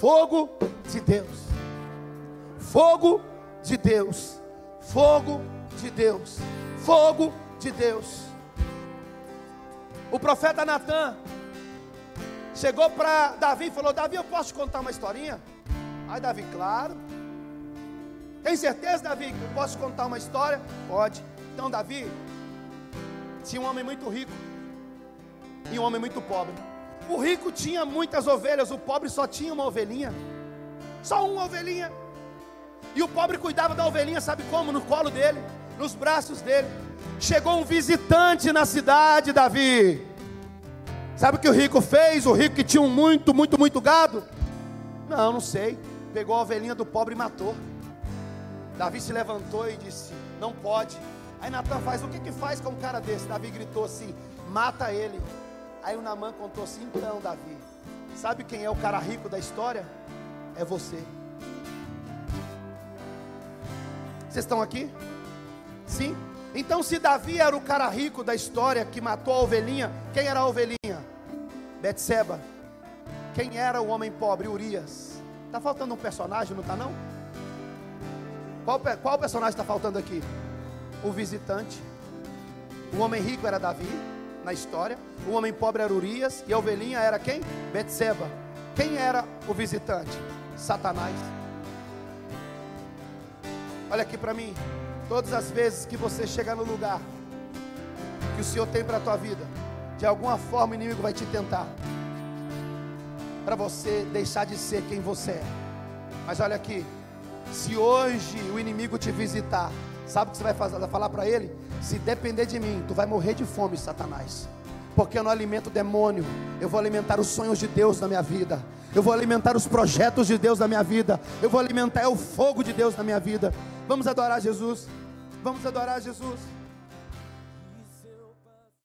Fogo de Deus. Fogo de Deus. Fogo de Deus. Fogo de Deus. O profeta Natan chegou para Davi e falou: Davi, eu posso te contar uma historinha? Aí Davi, claro. Tem certeza, Davi, que eu posso te contar uma história? Pode. Então, Davi tinha um homem muito rico e um homem muito pobre. O rico tinha muitas ovelhas, o pobre só tinha uma ovelhinha. Só uma ovelhinha. E o pobre cuidava da ovelhinha, sabe como? No colo dele, nos braços dele. Chegou um visitante na cidade, Davi. Sabe o que o rico fez? O rico que tinha um muito, muito, muito gado? Não, não sei. Pegou a ovelhinha do pobre e matou. Davi se levantou e disse: Não pode. Aí Natan faz: O que que faz com um cara desse? Davi gritou assim: Mata ele. Aí o Namã contou assim: então, Davi, sabe quem é o cara rico da história? É você. Vocês estão aqui? Sim? Então, se Davi era o cara rico da história que matou a ovelhinha, quem era a ovelhinha? Betseba. Quem era o homem pobre? Urias. Está faltando um personagem, não está não? Qual, qual personagem está faltando aqui? O visitante. O homem rico era Davi na história. O homem pobre era Urias e a ovelhinha era quem? Betseba. Quem era o visitante? Satanás. Olha aqui para mim. Todas as vezes que você chegar no lugar que o Senhor tem para a tua vida, de alguma forma o inimigo vai te tentar para você deixar de ser quem você é. Mas olha aqui, se hoje o inimigo te visitar, sabe o que você vai fazer? Vai falar para ele? Se depender de mim, tu vai morrer de fome, Satanás. Porque eu não alimento o demônio, eu vou alimentar os sonhos de Deus na minha vida. Eu vou alimentar os projetos de Deus na minha vida. Eu vou alimentar o fogo de Deus na minha vida. Vamos adorar Jesus. Vamos adorar Jesus.